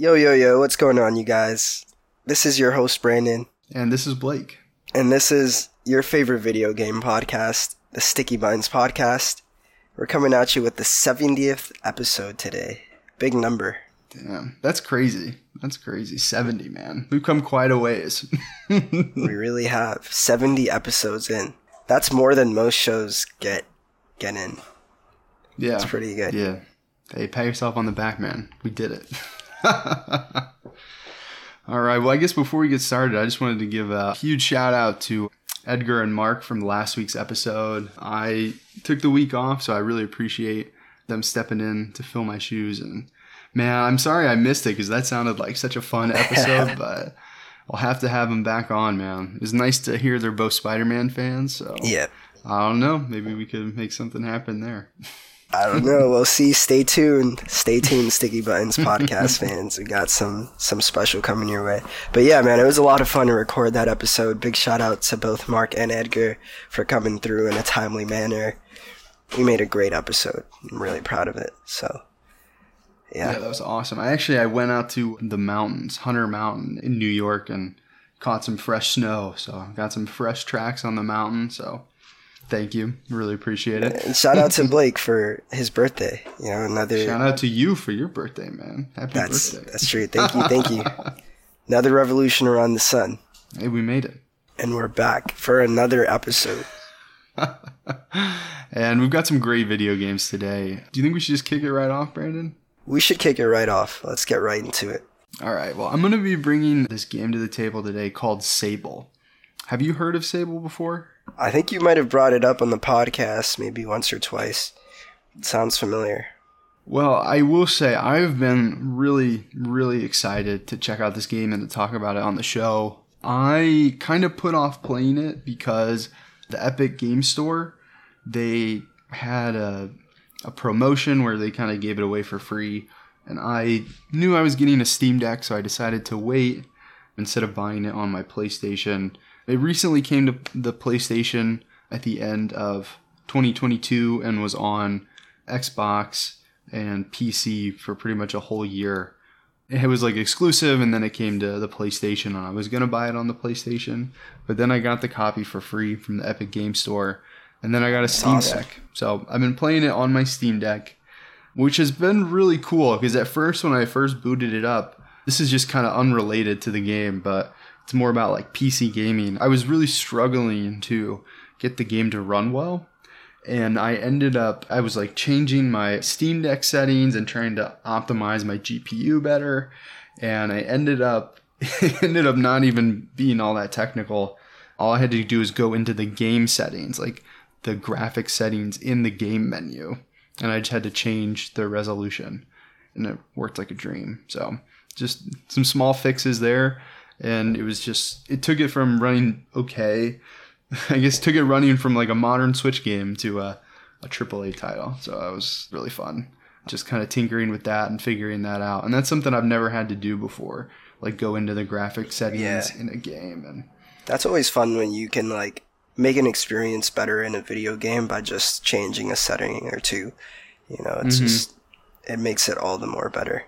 Yo, yo, yo, what's going on, you guys? This is your host, Brandon, And this is Blake. and this is your favorite video game podcast, the Sticky Buttons Podcast. We're coming at you with the 70th episode today. Big number. Damn, that's crazy. That's crazy. 70, man. We've come quite a ways. We really have 70 episodes in. That's more than most shows get get in. yeah. It's pretty good. Yeah. Hey, pat yourself on the back, man. We did it. All right. Well, I guess before we get started, I just wanted to give a huge shout out to Edgar and Mark from last week's episode. I took the week off, so I really appreciate them stepping in to fill my shoes. And man, I'm sorry I missed it because that sounded like such a fun episode, but I'll have to have them back on, man. It was nice to hear they're both Spider Man fans. So Yeah. I don't know. Maybe we could make something happen there. I don't know. We'll see. Stay tuned. Stay tuned, Sticky Buttons podcast fans. We got some some special coming your way. But yeah, man, it was a lot of fun to record that episode. Big shout out to both Mark and Edgar for coming through in a timely manner. We made a great episode. I'm really proud of it. So Yeah, yeah, that was awesome. I actually I went out to the mountains, Hunter Mountain in New York, and caught some fresh snow. So got some fresh tracks on the mountain. So thank you, really appreciate it. and shout out to Blake for his birthday. You know, another Shout out to you for your birthday, man. Happy that's birthday! that's true. Thank you, thank you. Another revolution around the sun, Hey, we made it, and we're back for another episode. and we've got some great video games today. Do you think we should just kick it right off, Brandon? We should kick it right off. Let's get right into it. All right. Well, I'm going to be bringing this game to the table today called Sable. Have you heard of Sable before? I think you might have brought it up on the podcast maybe once or twice. It sounds familiar. Well, I will say I've been really, really excited to check out this game and to talk about it on the show. I kind of put off playing it because the Epic Game Store, they had a, a promotion where they kind of gave it away for free. And I knew I was getting a Steam Deck, so I decided to wait instead of buying it on my PlayStation. It recently came to the PlayStation at the end of 2022 and was on Xbox and PC for pretty much a whole year. It was like exclusive, and then it came to the PlayStation, and I was gonna buy it on the PlayStation, but then I got the copy for free from the Epic Game Store, and then I got a Steam awesome. Deck. So I've been playing it on my Steam Deck, which has been really cool. Because at first, when I first booted it up, this is just kind of unrelated to the game, but it's more about like PC gaming. I was really struggling to get the game to run well and I ended up I was like changing my Steam Deck settings and trying to optimize my GPU better and I ended up ended up not even being all that technical. All I had to do is go into the game settings, like the graphic settings in the game menu, and I just had to change the resolution and it worked like a dream. So, just some small fixes there and it was just it took it from running okay I guess took it running from like a modern Switch game to a, triple a AAA title. So that was really fun. Just kind of tinkering with that and figuring that out. And that's something I've never had to do before. Like go into the graphic settings Yeah. in a game and That's always fun when you can like make an experience better in a video game by just changing a setting or two. You know, it's Mhm. just it makes it all the more better.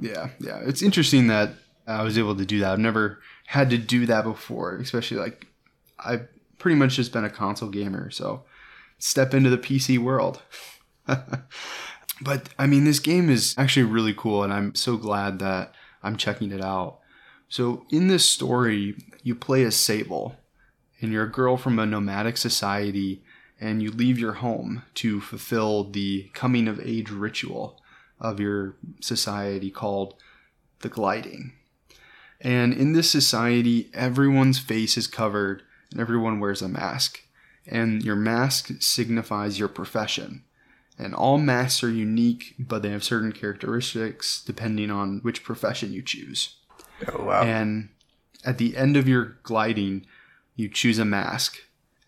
yeah, yeah. It's interesting that I was able to do that. I've never had to do that before, especially like I've pretty much just been a console gamer. So step into the PC world. but I mean, this game is actually really cool, and I'm so glad that I'm checking it out. So in this story, you play as Sable, and you're a girl from a nomadic society, and you leave your home to fulfill the coming of age ritual of your society called the gliding. And in this society, everyone's face is covered and everyone wears a mask. And your mask signifies your profession. And all masks are unique, but they have certain characteristics depending on which profession you choose. Oh wow. And at the end of your gliding, you choose a mask,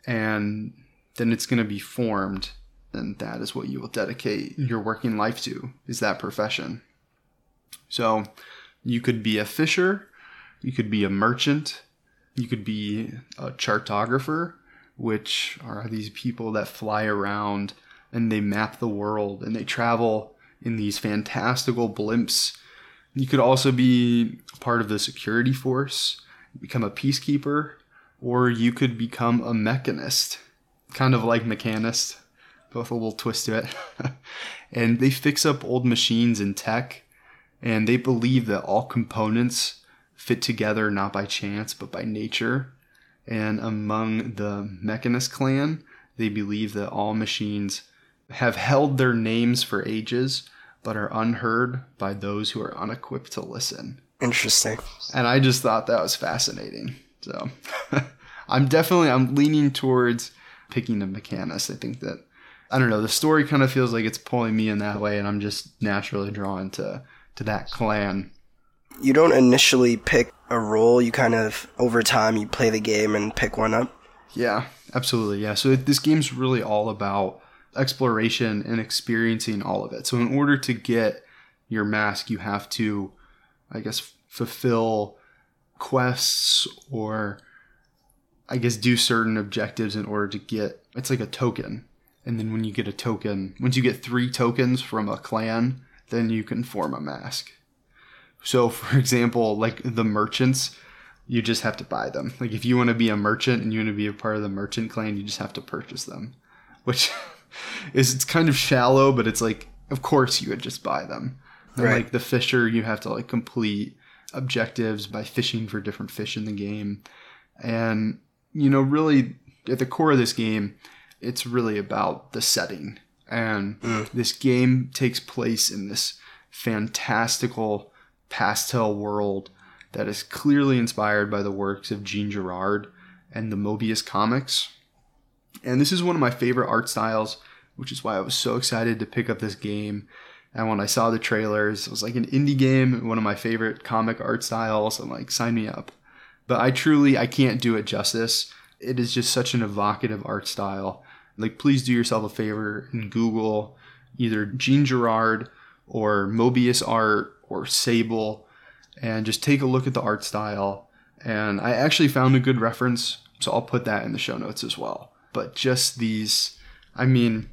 and then it's going to be formed, and that is what you will dedicate your working life to, is that profession. So you could be a fisher, you could be a merchant, you could be a cartographer, which are these people that fly around and they map the world and they travel in these fantastical blimps. You could also be part of the security force, become a peacekeeper, or you could become a mechanist, kind of like mechanist, both a little twist to it. and they fix up old machines and tech, and they believe that all components fit together not by chance but by nature. And among the Mechanist clan, they believe that all machines have held their names for ages but are unheard by those who are unequipped to listen. Interesting. And I just thought that was fascinating. So I'm definitely I'm leaning towards picking the mechanist. I think that I don't know, the story kind of feels like it's pulling me in that way and I'm just naturally drawn to to that clan. You don't initially pick a role, you kind of over time you play the game and pick one up. Yeah, absolutely. Yeah. So this game's really all about exploration and experiencing all of it. So in order to get your mask, you have to, I guess, fulfill quests or I guess do certain objectives in order to get it's like a token. And then when you get a token, once you get three tokens from a clan, then you can form a mask. So for example, like the merchants, you just have to buy them. Like if you want to be a merchant and you want to be a part of the merchant clan, you just have to purchase them. Which is it's kind of shallow, but it's like of course you would just buy them. And Right. like the fisher, you have to like complete objectives by fishing for different fish in the game. And you know, really at the core of this game, it's really about the setting. And mm. this game takes place in this fantastical pastel world that is clearly inspired by the works of Jean Giraud and the Moebius comics. And this is one of my favorite art styles, which is why I was so excited to pick up this game. And when I saw the trailers, it was like an indie game, one of my favorite comic art styles. I'm like, sign me up. But I truly, I can't do it justice. It is just such an evocative art style. Like, please do yourself a favor and Google either Jean Giraud or Moebius art or Sable and just take a look at the art style. And I actually found a good reference, so I'll put that in the show notes as well. But just these, I mean,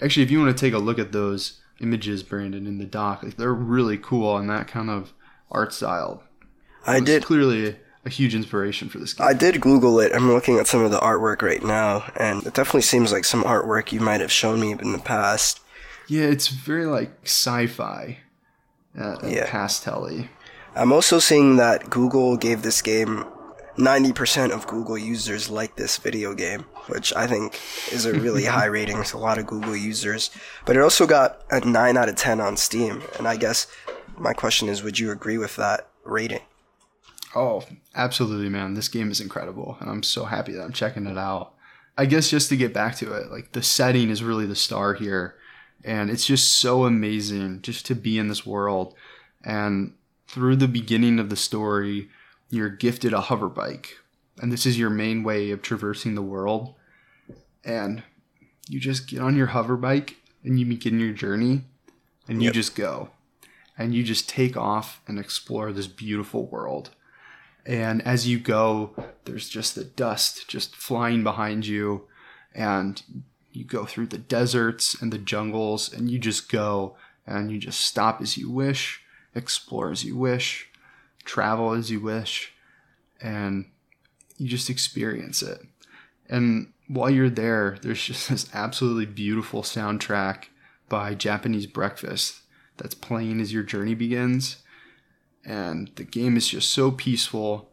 actually, if you want to take a look at those images, Brandon, in the doc, like, they're really cool and that kind of art style. I did clearly a huge inspiration for this game. I did Google it. I'm looking at some of the artwork right now, and it definitely seems like some artwork you might have shown me in the past. yeah, it's very like sci-fi, uh, Yeah. pastel-y. I'm also seeing that Google gave this game 90% of Google users like this video game, which I think is a really high rating. It's a lot of Google users. But it also got a 9 out of 10 on Steam. And I guess my question is would you agree with that rating? Oh, absolutely, man. This game is incredible, and I'm so happy that I'm checking it out. I guess just to get back to it, like the setting is really the star here, and it's just so amazing just to be in this world. And through the beginning of the story, you're gifted a hover bike, and this is your main way of traversing the world. And you just get on your hover bike and you begin your journey, and you Yep. just go, and you just take off and explore this beautiful world. And as you go, there's just the dust just flying behind you, and you go through the deserts and the jungles, and you just go and you just stop as you wish, explore as you wish, travel as you wish, and you just experience it. And while you're there, there's just this absolutely beautiful soundtrack by Japanese Breakfast that's playing as your journey begins and the game is just so peaceful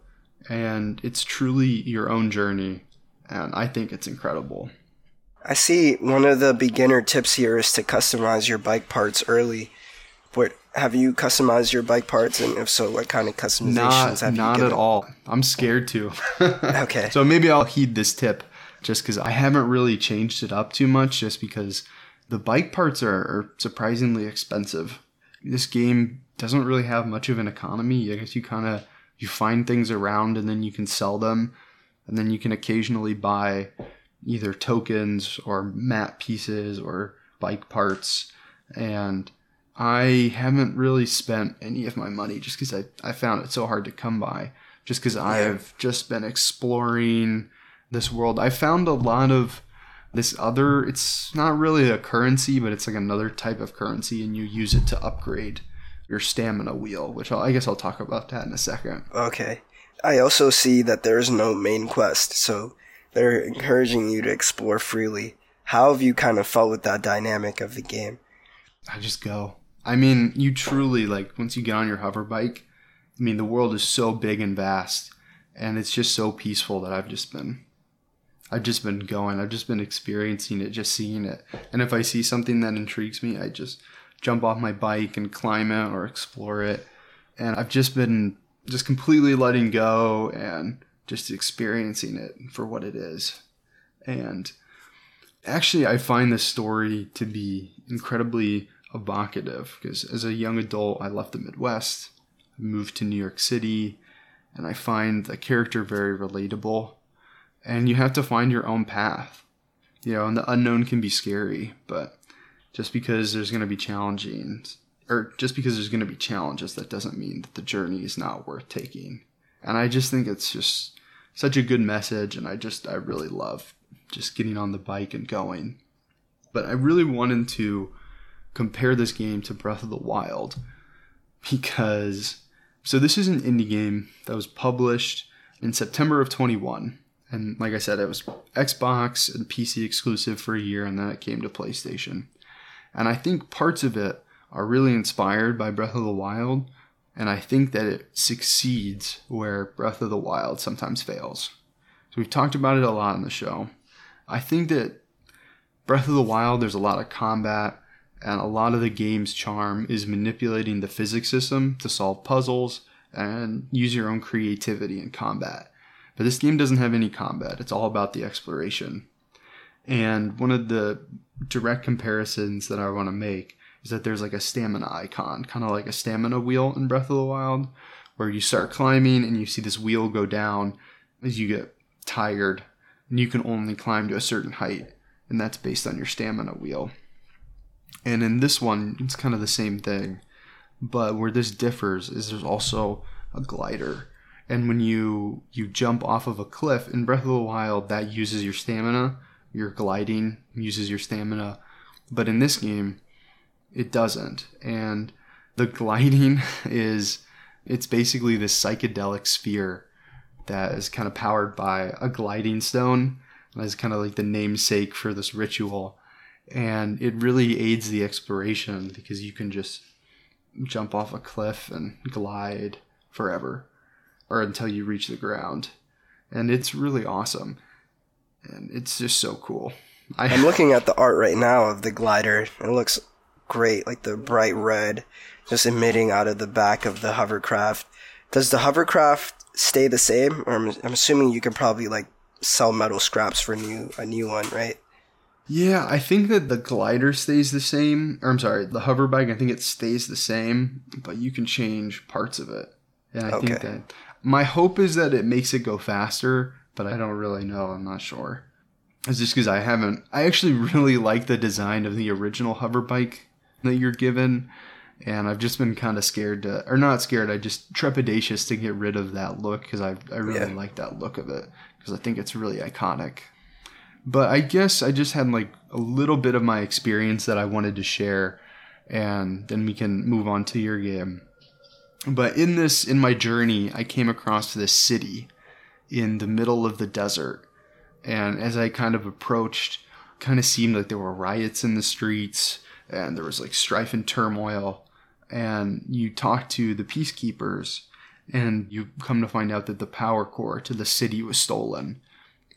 and it's truly your own journey and i think it's incredible I see one of the beginner tips here is to customize your bike parts early. What have you customized your bike parts, and if so, what kind of customizations not have you done? not at all i'm scared to Okay. so maybe i'll heed this tip just because i haven't really changed it up too much just because the bike parts are, are surprisingly expensive this game doesn't really have much of an economy i guess you kind of you find things around and then you can sell them and then you can occasionally buy either tokens or map pieces or bike parts and i haven't really spent any of my money just because I, I found it so hard to come by just because i've just been exploring this world i found a lot of this other it's not really a currency but it's like another type of currency and you use it to upgrade your stamina wheel, which I'll, I guess I'll talk about that in a second. Okay. I also see that there is no main quest, so they're encouraging you to explore freely. How have you kind of felt with that dynamic of the game? I just go. I mean, you truly like once you get on your hover bike. I mean, the world is so big and vast, and it's just so peaceful that I've just been, I've just been going. I've just been experiencing it, just seeing it. And if I see something that intrigues me, I just jump off my bike and climb it or explore it. And I've just been just completely letting go and just experiencing it for what it is. And actually, I find this story to be incredibly evocative because as a young adult, I left the Midwest, moved to New York City, and I find the character very relatable. And you have to find your own path. You know, and the unknown can be scary, but just because there's going to be challenging, or just because there's going to be challenges, that doesn't mean that the journey is not worth taking. And I just think it's just such a good message, and I just, I really love just getting on the bike and going. But I really wanted to compare this game to Breath of the Wild because so this is an indie game that was published in September of 21 and like I said it was Xbox and PC exclusive for a year and then it came to PlayStation. And I think parts of it are really inspired by Breath of the Wild and I think that it succeeds where Breath of the Wild sometimes fails. So we've talked about it a lot in the show. I think that Breath of the Wild there's a lot of combat and a lot of the game's charm is manipulating the physics system to solve puzzles and use your own creativity in combat. But this game doesn't have any combat, it's all about the exploration. And one of the direct comparisons that I want to make is that there's like a stamina icon, kind of like a stamina wheel in Breath of the Wild, where you start climbing and you see this wheel go down as you get tired, and you can only climb to a certain height, and that's based on your stamina wheel. And in this one, it's kind of the same thing. But where this differs is there's also a glider. And when you you jump off of a cliff in Breath of the Wild, that uses your stamina. Your gliding uses your stamina. But in this game, it doesn't. And the gliding is it's basically this psychedelic sphere that is kind of powered by a gliding stone. That's kind of like the namesake for this ritual. And it really aids the exploration because you can just jump off a cliff and glide forever or until you reach the ground. And it's really awesome. And it's just so cool. I, am looking at the art right now of the glider. It looks great like the bright red just emitting out of the back of the hovercraft does the hovercraft stay the same or i'm, I'm assuming you can probably like sell metal scraps for a new a new one right yeah, I think that the glider stays the same. Or I'm sorry, the hover bike. I think it stays the same, but you can change parts of it. And I okay. think that my hope is that it makes it go faster, but I don't really know. I'm not sure. It's just because I haven't. I actually really like the design of the original hover bike that you're given, and I've just been kind of scared to, or not scared. I just trepidatious to get rid of that look because I I really yeah. like that look of it because I think it's really iconic. But I guess I just had like a little bit of my experience that I wanted to share, and then we can move on to your game. But in this, in my journey, I came across this city in the middle of the desert. And as I kind of approached, kind of seemed like there were riots in the streets and there was like strife and turmoil. And you talk to the peacekeepers and you come to find out that the power core to the city was stolen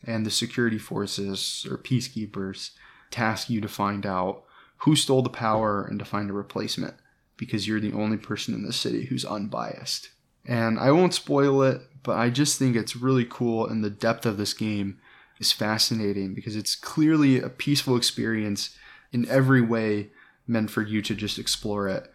and the security forces or peacekeepers task you to find out who stole the power and to find a replacement because you're the only person in the city who's unbiased. And I won't spoil it, but I just think it's really cool and the depth of this game is fascinating because it's clearly a peaceful experience in every way meant for you to just explore it.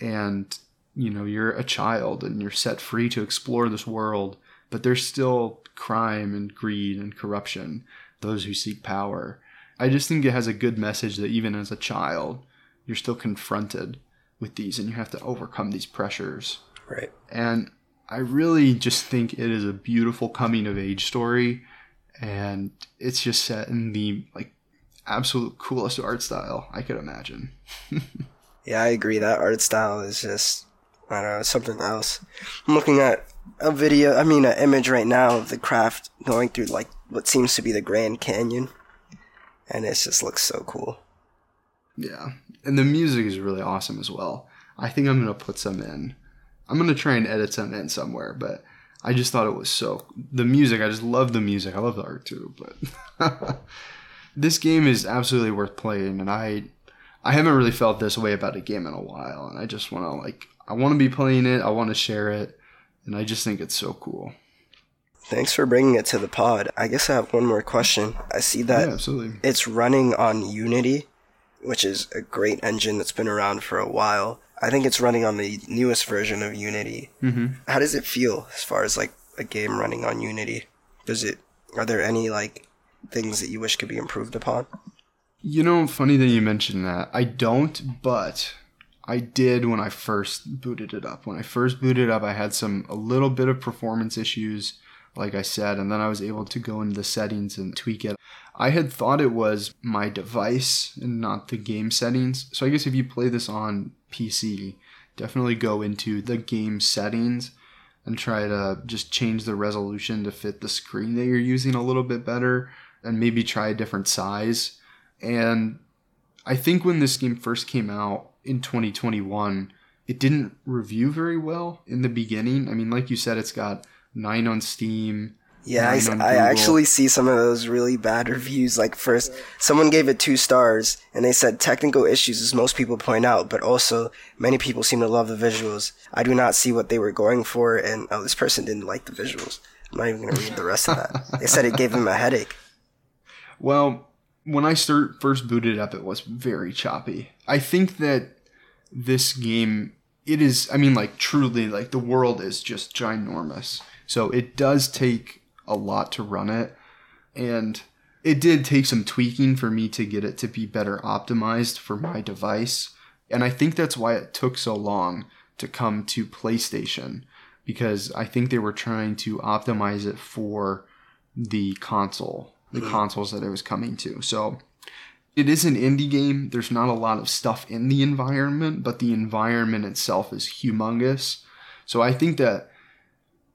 And you know, you're a child and you're set free to explore this world, but there's still crime and greed and corruption, those who seek power. I just think it has a good message that even as a child, you're still confronted with these and you have to overcome these pressures. Right. And I really just think it is a beautiful coming of age story and it's just set in the like absolute coolest art style I could imagine. yeah, I agree that art style is just I don't know, something else. I'm looking at a video, I mean, an image right now of the craft going through like what seems to be the Grand Canyon, and it just looks so cool. Yeah, and the music is really awesome as well. I think I'm gonna put some in. I'm gonna try and edit some in somewhere, but I just thought it was so the music. I just love the music. I love the art too, but this game is absolutely worth playing, and I I haven't really felt this way about a game in a while, and I just want to like I want to be playing it. I want to share it, and I just think it's so cool. Thanks for bringing it to the pod. I guess I have one more question. I see that Yeah, absolutely. it's running on Unity, which is a great engine that's been around for a while. I think it's running on the newest version of Unity. Mm-hmm. How does it feel as far as like a game running on Unity? Does it? Are there any like things that you wish could be improved upon? You know, funny that you mentioned that. I don't, but I did when I first booted it up. When I first booted it up, I had some a little bit of performance issues, like I said, and then I was able to go into the settings and tweak it. I had thought it was my device and not the game settings. So I guess if you play this on PC, definitely go into the game settings and try to just change the resolution to fit the screen that you're using a little bit better and maybe try a different size. And I think when this game first came out in 2021, it didn't review very well in the beginning. I mean, like you said, it's got nine on Steam. Yeah, I, I actually see some of those really bad reviews. Like first, someone gave it two stars, and they said technical issues, as most people point out, but also many people seem to love the visuals. I do not see what they were going for, and oh, this person didn't like the visuals. I'm not even going to read the rest of that. They said it gave them a headache. Well, when I start first booted up, it was very choppy. I think that this game, it is. I mean, like truly, like the world is just ginormous. So it does take a lot to run it, and it did take some tweaking for me to get it to be better optimized for my device. And I think that's why it took so long to come to PlayStation because I think they were trying to optimize it for the console, the mm-hmm. consoles that it was coming to. So it is an indie game. There's not a lot of stuff in the environment, but the environment itself is humongous. So I think that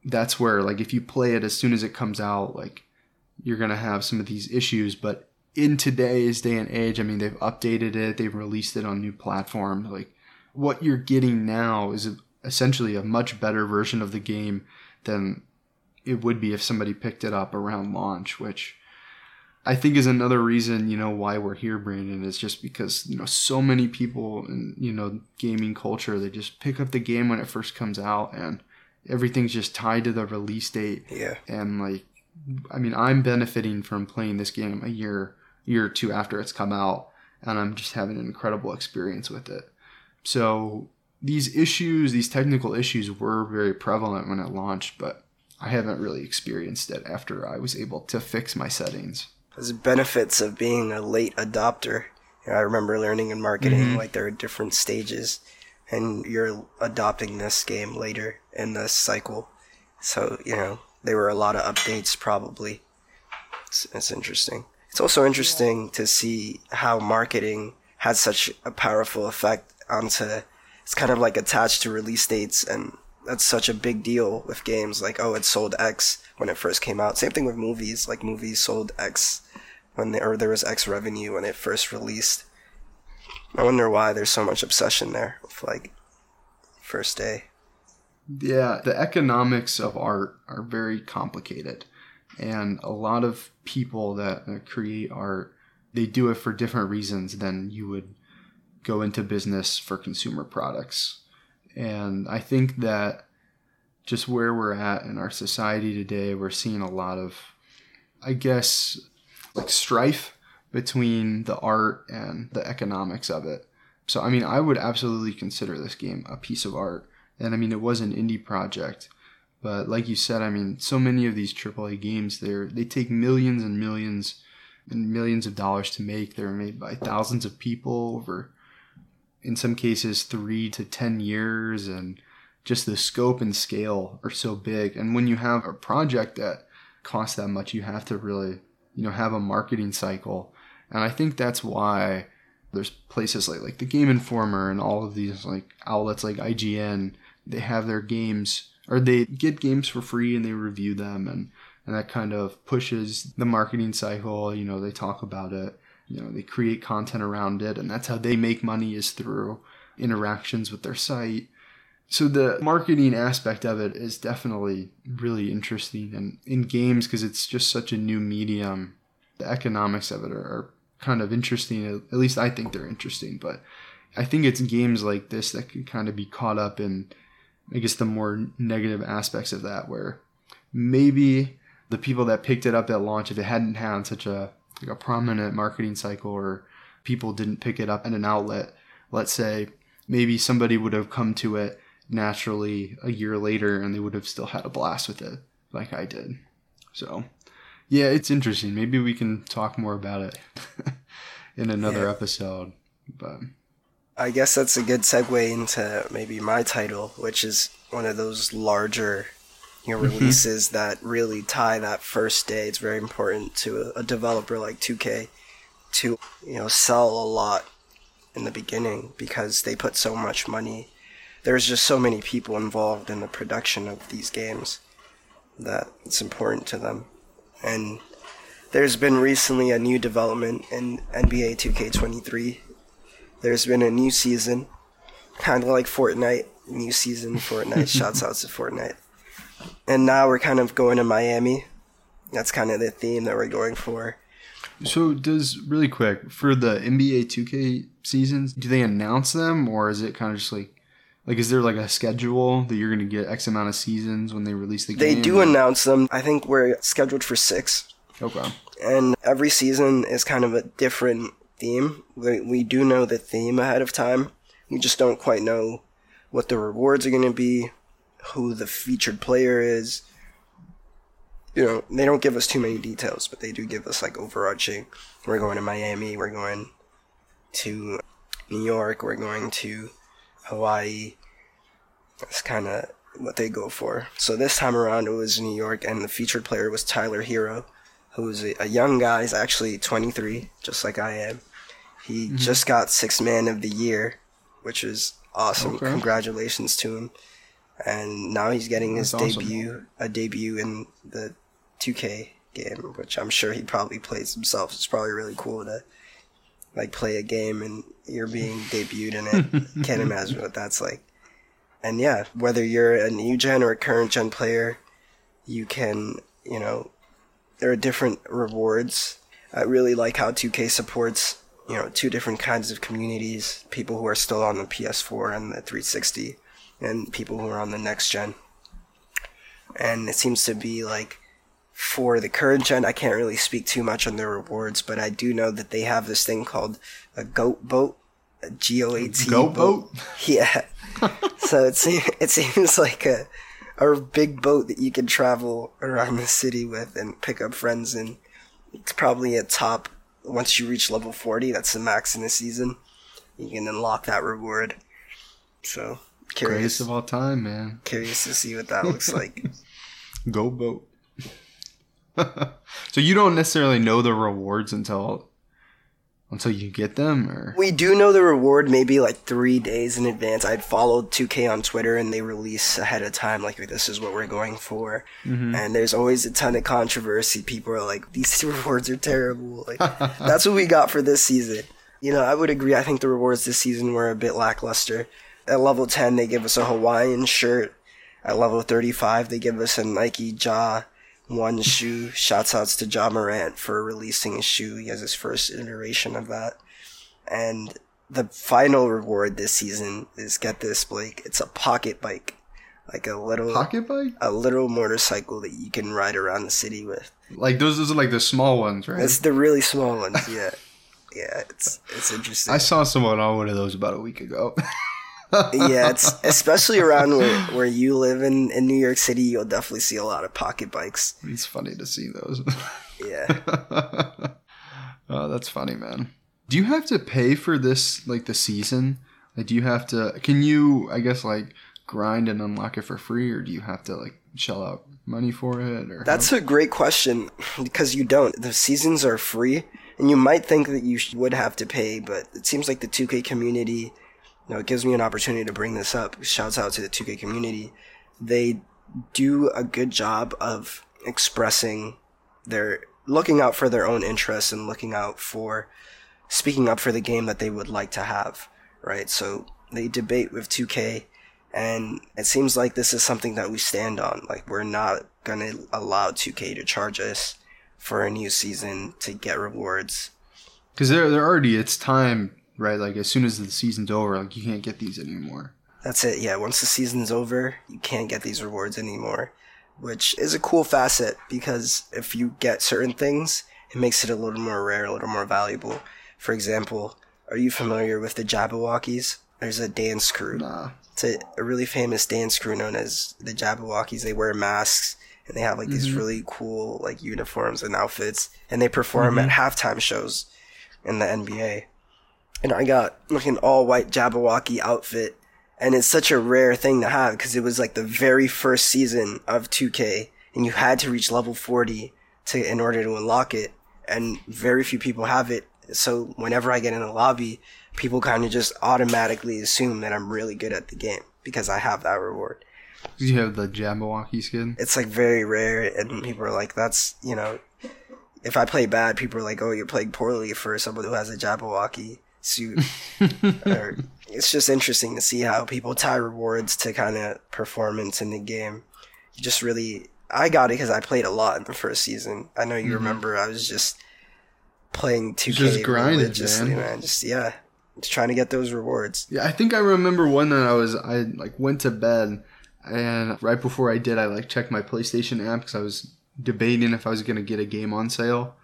that's where like if you play it as soon as it comes out, like you're gonna have some of these issues. But in today's day and age, I mean, they've updated it, they've released it on new platforms. Like what you're getting now is essentially a much better version of the game than it would be if somebody picked it up around launch, which I think is another reason, you know, why we're here, Brandon, is just because, you know, so many people in, you know, gaming culture, they just pick up the game when it first comes out and everything's just tied to the release date. Yeah. And like I mean, I'm benefiting from playing this game a year year or two after it's come out, and I'm just having an incredible experience with it. So these issues, these technical issues were very prevalent when it launched, but I haven't really experienced it after I was able to fix my settings. There's benefits of being a late adopter. You know, I remember learning in marketing, mm-hmm. like there are different stages, and you're adopting this game later in the cycle. So, you know, there were a lot of updates probably. It's, it's interesting. It's also interesting to see how marketing had such a powerful effect onto, it's kind of like attached to release dates and that's such a big deal with games like oh it sold x when it first came out same thing with movies like movies sold x when they, or there was x revenue when it first released i wonder why there's so much obsession there with like first day Yeah, the economics of art are very complicated. And a lot of people that create art, they do it for different reasons than you would go into business for consumer products. And I think that just where we're at in our society today, we're seeing a lot of, I guess, like strife between the art and the economics of it. So, I mean, I would absolutely consider this game a piece of art. And I mean, it was an indie project, but like you said, I mean, so many of these AAA games, they're they take millions and millions and millions of dollars to make. They're made by thousands of people over, in some cases, three to ten years, and just the scope and scale are so big. And when you have a project that costs that much, you have to really, you know, have a marketing cycle. And I think that's why there's places like like the Game Informer and all of these like outlets like IGN they have their games or they get games for free and they review them. And and that kind of pushes the marketing cycle you know they talk about it you know they create content around it. And that's how they make money is through interactions with their site so the marketing aspect of it is definitely really interesting and in games because it's just such a new medium. The economics of it are, are kind of interesting at least i think they're interesting but i think it's games like this that can kind of be caught up in i guess the more negative aspects of that where maybe the people that picked it up at launch if it hadn't had such a like a prominent marketing cycle or people didn't pick it up at an outlet let's say maybe somebody would have come to it naturally a year later and they would have still had a blast with it like I did. So, yeah, it's interesting. Maybe we can talk more about it in another yeah. episode. But I guess that's a good segue into maybe my title, which is one of those larger you know, mm-hmm. releases that really tie that first day. It's very important to a, a developer like 2K to you know sell a lot in the beginning because they put so much money there's just so many people involved in the production of these games that it's important to them. And there's been recently a new development in NBA 2K23. There's been a new season, kind of like Fortnite, new season Fortnite. shouts out to Fortnite. And now we're kind of going to Miami. That's kind of the theme that we're going for. So, does really quick for the NBA 2K seasons, do they announce them or is it kind of just like like, is there like a schedule that you're going to get X amount of seasons when they release the game? They do announce them. I think we're scheduled for six. Okay. And every season is kind of a different theme. We, we do know the theme ahead of time. We just don't quite know what the rewards are going to be, who the featured player is. You know, they don't give us too many details, but they do give us like overarching. We're going to Miami, we're going to New York, we're going to Hawaii. That's kind of what they go for. So this time around, it was New York, and the featured player was Tyler Herro, who's a, a young guy. He's actually 23, just like I am. He mm-hmm. just got Six Man of the Year, which is awesome. Okay. Congratulations to him. And now he's getting his That's debut, awesome. a debut in the 2K game, which I'm sure he probably plays himself. It's probably really cool to like play a game and you're being debuted in it. Can't imagine what that's like. And yeah, whether you're a new gen or a current gen player, you can, you know, there are different rewards. I really like how 2K supports, you know, two different kinds of communities people who are still on the PS4 and the 360, and people who are on the next gen. And it seems to be like for the current gen, I can't really speak too much on their rewards, but I do know that they have this thing called a goat boat, a G O A T goat boat. Yeah. so it seems it seems like a a big boat that you can travel around the city with and pick up friends in. It's probably a top once you reach level forty. That's the max in the season. You can unlock that reward. So curious Greatest of all time, man. Curious to see what that looks like. Go boat. so you don't necessarily know the rewards until until you get them or? We do know the reward maybe like three days in advance. I'd followed 2k on twitter and they release ahead of time like this is what we're going for. Mm-hmm. and there's always a ton of controversy. People are like these rewards are terrible. Like that's what we got for this season. You know i would agree. I think the rewards this season were a bit lackluster. At level 10 they give us a hawaiian shirt. At level 35 they give us a nike Ja one shoe. Shouts outs to Ja Morant for releasing his shoe. He has his first iteration of that. And the final reward this season is get this, Blake. It's a pocket bike. Like a little pocket bike? A little motorcycle that you can ride around the city with. Like those those are like the small ones, right? It's the really small ones, yeah. yeah, it's it's interesting. I saw someone on one of those about a week ago. yeah, it's especially around where, where you live in, in New York City, you'll definitely see a lot of pocket bikes. It's funny to see those. yeah. oh, that's funny, man. Do you have to pay for this like the season? Like do you have to can you I guess like grind and unlock it for free or do you have to like shell out money for it or That's how? a great question because you don't. The seasons are free and you might think that you would have to pay, but it seems like the 2K community know, it gives me an opportunity to bring this up. Shouts out to the 2K community. They do a good job of expressing their looking out for their own interests and looking out for speaking up for the game that they would like to have, right? So they debate with 2K and it seems like this is something that we stand on. Like we're not going to allow 2K to charge us for a new season to get rewards. Cuz they're already it's time, right? Like as soon as the season's over, like you can't get these anymore. That's it. Yeah, once the season's over, you can't get these rewards anymore, which is a cool facet because if you get certain things, it makes it a little more rare, a little more valuable. For example, are you familiar with the Jabbawockeez? There's a dance crew. Nah. It's a, a really famous dance crew known as the Jabbawockeez. They wear masks and they have like these mm-hmm. really cool like uniforms and outfits, and they perform mm-hmm. at halftime shows in the NBA. And I got like an all white Jabberwocky outfit, and it's such a rare thing to have because it was like the very first season of 2K, and you had to reach level 40 to in order to unlock it, and very few people have it. So whenever I get in a lobby, people kind of just automatically assume that I'm really good at the game because I have that reward. You have the Jabberwocky skin. It's like very rare, and people are like, "That's you know." If I play bad, people are like, "Oh, you're playing poorly for someone who has a Jabberwocky suit." or, it's just interesting to see how people tie rewards to kind of performance in the game. You just really, I got it because I played a lot in the first season. I know you mm-hmm. remember. I was just playing 2K Just grinding, religiously, man. man. Just yeah, just trying to get those rewards. Yeah, I think I remember one that I was I like went to bed and right before I did I like checked my PlayStation app because I was debating if I was gonna get a game on sale,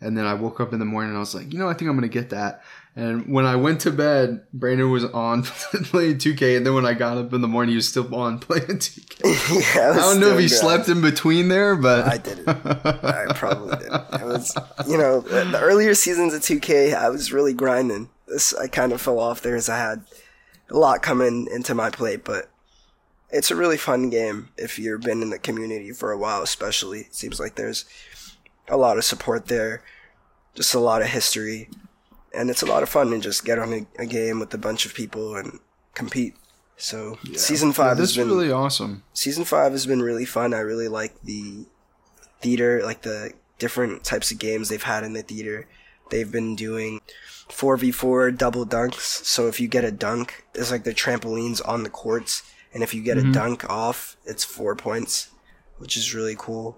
and then I woke up in the morning and I was like, you know, I think I'm gonna get that. And when I went to bed, Brandon was on playing 2K, and then when I got up in the morning, he was still on playing 2K. yeah, I don't know if he slept in between there, but I didn't. I probably did. I was, you know, the the earlier seasons of 2K, I was really grinding. This, I kind of fell off there as I had a lot coming into my plate, but it's a really fun game if you've been in the community for a while, especially. It seems like there's a lot of support there, just a lot of history, and it's a lot of fun to just get on a, a game with a bunch of people and compete. So season Yeah, five this has been really awesome. season five has been really fun. I really like the theater, like the different types of games they've had in the theater. They've been doing 4v4 double dunks. So if you get a dunk, it's like the trampolines on the courts. And if you get a mm-hmm. dunk off, it's four points, which is really cool.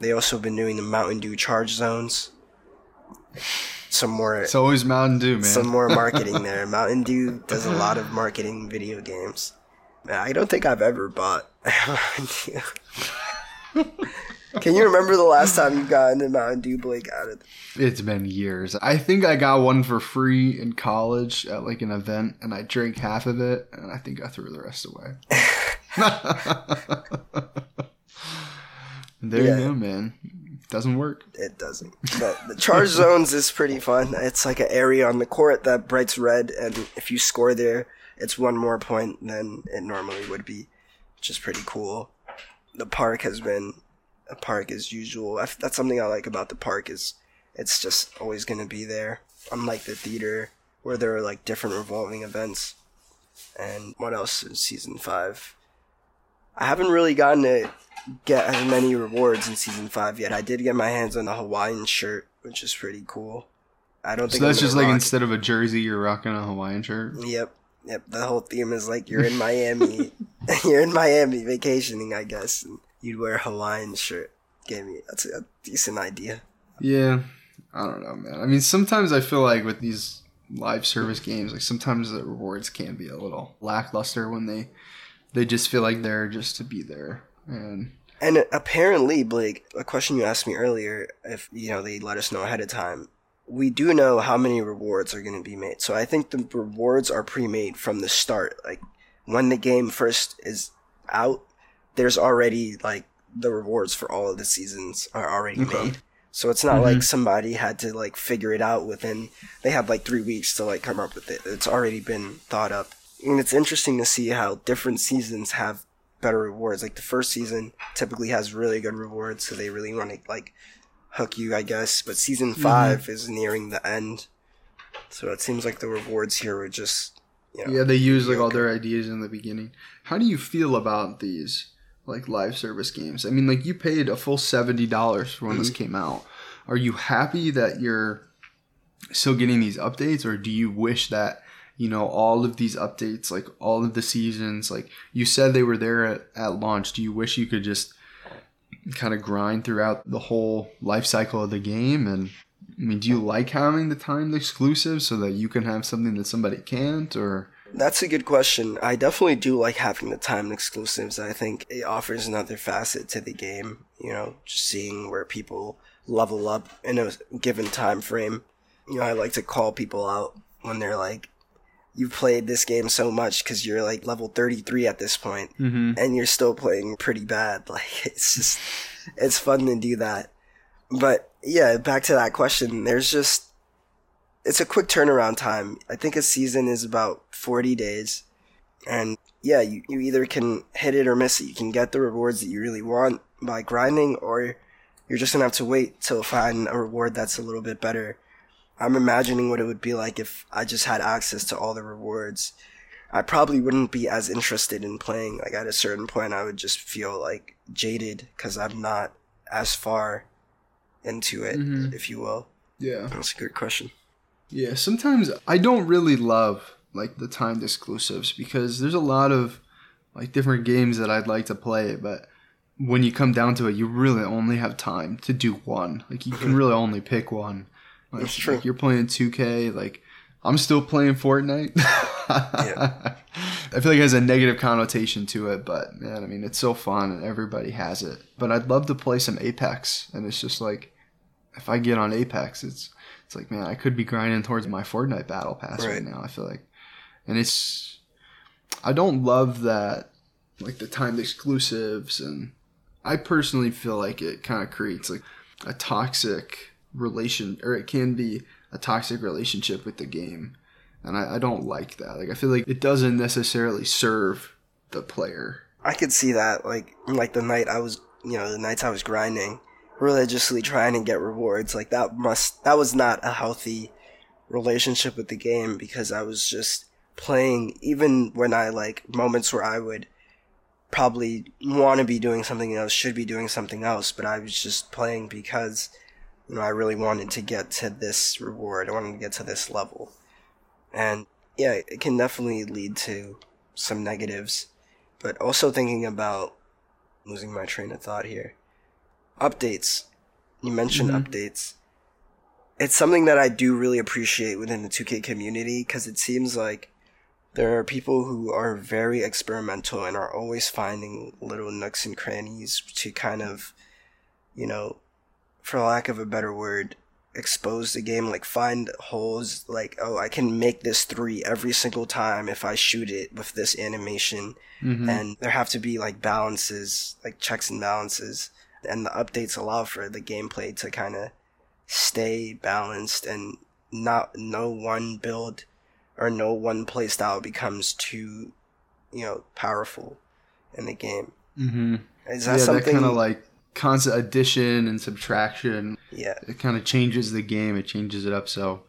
They also have been doing the Mountain Dew charge zones. Some more It's always Mountain Dew, man. some more marketing there. Mountain Dew does a lot of marketing video games. I don't think I've ever bought Mountain Dew. Can you remember the last time you got into Mountain Dew, Blake? Out of It's been years. I think I got one for free in college at like an event, and I drank half of it, and I think I threw the rest away. there Yeah. you go, man. Doesn't work. it doesn't. But the charge zones is pretty fun. It's like an area on the court that brights red, and if you score there, it's one more point than it normally would be, which is pretty cool. The park has been a park as usual. That's something I like about the park is it's just always going to be there. Unlike the theater where there are like different revolving events. And what else is season five? I haven't really gotten to get as many rewards in season five yet. I did get my hands on the Hawaiian shirt, which is pretty cool. I don't So think that's just like instead of a jersey, you're rocking a Hawaiian shirt. Yep, yep. The whole theme is like you're in Miami, you're in Miami vacationing, I guess, and you'd wear a Hawaiian shirt. Gave me that's a decent idea. Yeah, I don't know, man. I mean, sometimes I feel like with these live service games, like sometimes the rewards can be a little lackluster when they they just feel like they're just to be there. And And apparently, Blake, a question you asked me earlier, if you know they let us know ahead of time, we do know how many rewards are going to be made. So I think the rewards are pre-made from the start. Like when the game first is out, there's already like the rewards for all of the seasons are already Okay. made. So it's not mm-hmm. like somebody had to like figure it out within. They had like three weeks to like come up with it. It's already been thought up, and it's interesting to see how different seasons have better rewards. Like the first season typically has really good rewards, so they really want to like hook you, I guess. But season 5 is nearing the end, so it seems like the rewards here were just You know, Yeah, they use like all their ideas in the beginning. How do you feel about these like live service games? I mean, like you paid a full seventy dollars for when this Mm-hmm. came out. Are you happy that you're still getting these updates, or do you wish that you know all of these updates, like all of the seasons, like you said they were there at, at launch? Do you wish you could just kind of grind throughout the whole life cycle of the game and I mean, do you like having the timed exclusives so that you can have something that somebody can't, or That's a good question. I definitely do like having the timed exclusives. I think it offers another facet to the game. You know, just seeing where people level up in a given time frame. You know, I like to call people out when they're like, "You've played this game so much because you're like level 33 at this point, mm-hmm. and you're still playing pretty bad." Like, it's just, it's fun to do that. But yeah, back to that question. There's just it's a quick turnaround time. I think a season is about 40 days. And yeah, you, you either can hit it or miss it. You can get the rewards that you really want by grinding, or you're just gonna have to wait till find a reward that's a little bit better. I'm imagining what it would be like if I just had access to all the rewards. I probably wouldn't be as interested in playing. Like at a certain point, I would just feel like jaded because I'm not as far into it, Mhm. if you will. yeah, That's a good question. yeah. Sometimes I don't really love like the timed exclusives because there's a lot of like different games that I'd like to play, but when you come down to it, you really only have time to do one. Like you can really only pick one. Like, That's true. like, you're playing 2K, like I'm still playing Fortnite. Yeah. I feel like it has a negative connotation to it, but man, I mean, it's so fun and everybody has it. But I'd love to play some Apex, and it's just like, if I get on Apex, it's it's like, man, I could be grinding towards my Fortnite battle pass right, Right. now. I feel like, and it's, I don't love that, like the timed exclusives, and I personally feel like it kind of creates like a toxic relation, or it can be a toxic relationship with the game and I, I don't like that. Like I feel like it doesn't necessarily serve the player. I could see that, like, like the night I was, you know, the nights I was grinding, religiously trying to get rewards. Like that must, that was not a healthy relationship with the game because I was just playing, even when I like moments where I would probably want to be doing something else, should be doing something else, but I was just playing because, you know, I really wanted to get to this reward. I wanted to get to this level. And yeah, it can definitely lead to some negatives but also thinking about losing my train of thought here. Updates. You mentioned Mhm. updates. It's something that I do really appreciate within the 2K community because it seems like there are people who are very experimental and are always finding little nooks and crannies to kind of, you know, for lack of a better word, expose the game, like find holes, like, oh, I can make this three every single time if I shoot it with this animation Mm-hmm. and there have to be like balances, like checks and balances, and the updates allow for the gameplay to kind of stay balanced and not no one build or no one playstyle becomes too, you know, powerful in the game. mm-hmm. Is yeah, that that something? kind of like constant addition and subtraction. yeah, It kind of changes the game. It changes it up. So,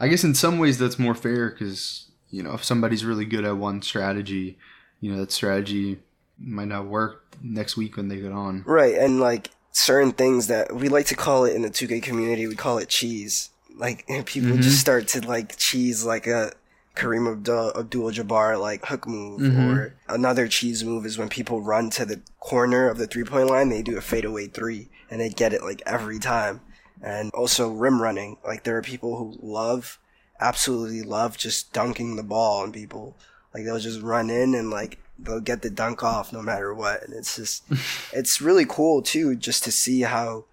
I guess in some ways that's more fair because you know if somebody's really good at one strategy, you know that strategy might not work next week when they get on. right. And like certain things that we like to call it in the 2K community, we call it cheese. Like people Mhm. just start to like cheese like a Kareem Abdul, Abdul-Jabbar like hook move Mhm. or another cheese move is when people run to the corner of the three point line they do a fadeaway three and they get it like every time. And also rim running like there are people who love absolutely love just dunking the ball on people. Like they'll just run in and like they'll get the dunk off no matter what. And it's just it's really cool too just to see how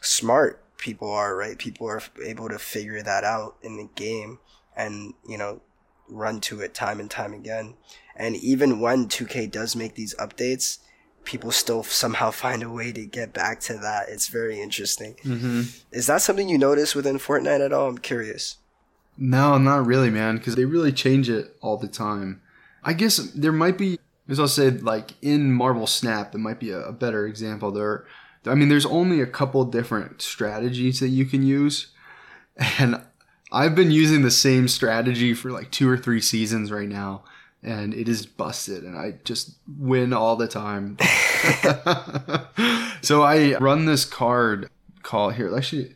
smart people are right? People are able to figure that out in the game and you know run to it time and time again and even when 2k does make these updates people still somehow find a way to get back to that it's very interesting Mm-hmm. is that something you notice within fortnite at all i'm curious No, not really, man, because they really change it all the time. I guess there might be, as I'll say, like in Marvel Snap, there might be a, a better example. There, I mean, there's only a couple different strategies that you can use, and I've been using the same strategy for like two or three seasons right now, and it is busted, and I just win all the time. so I run this card call here. Actually,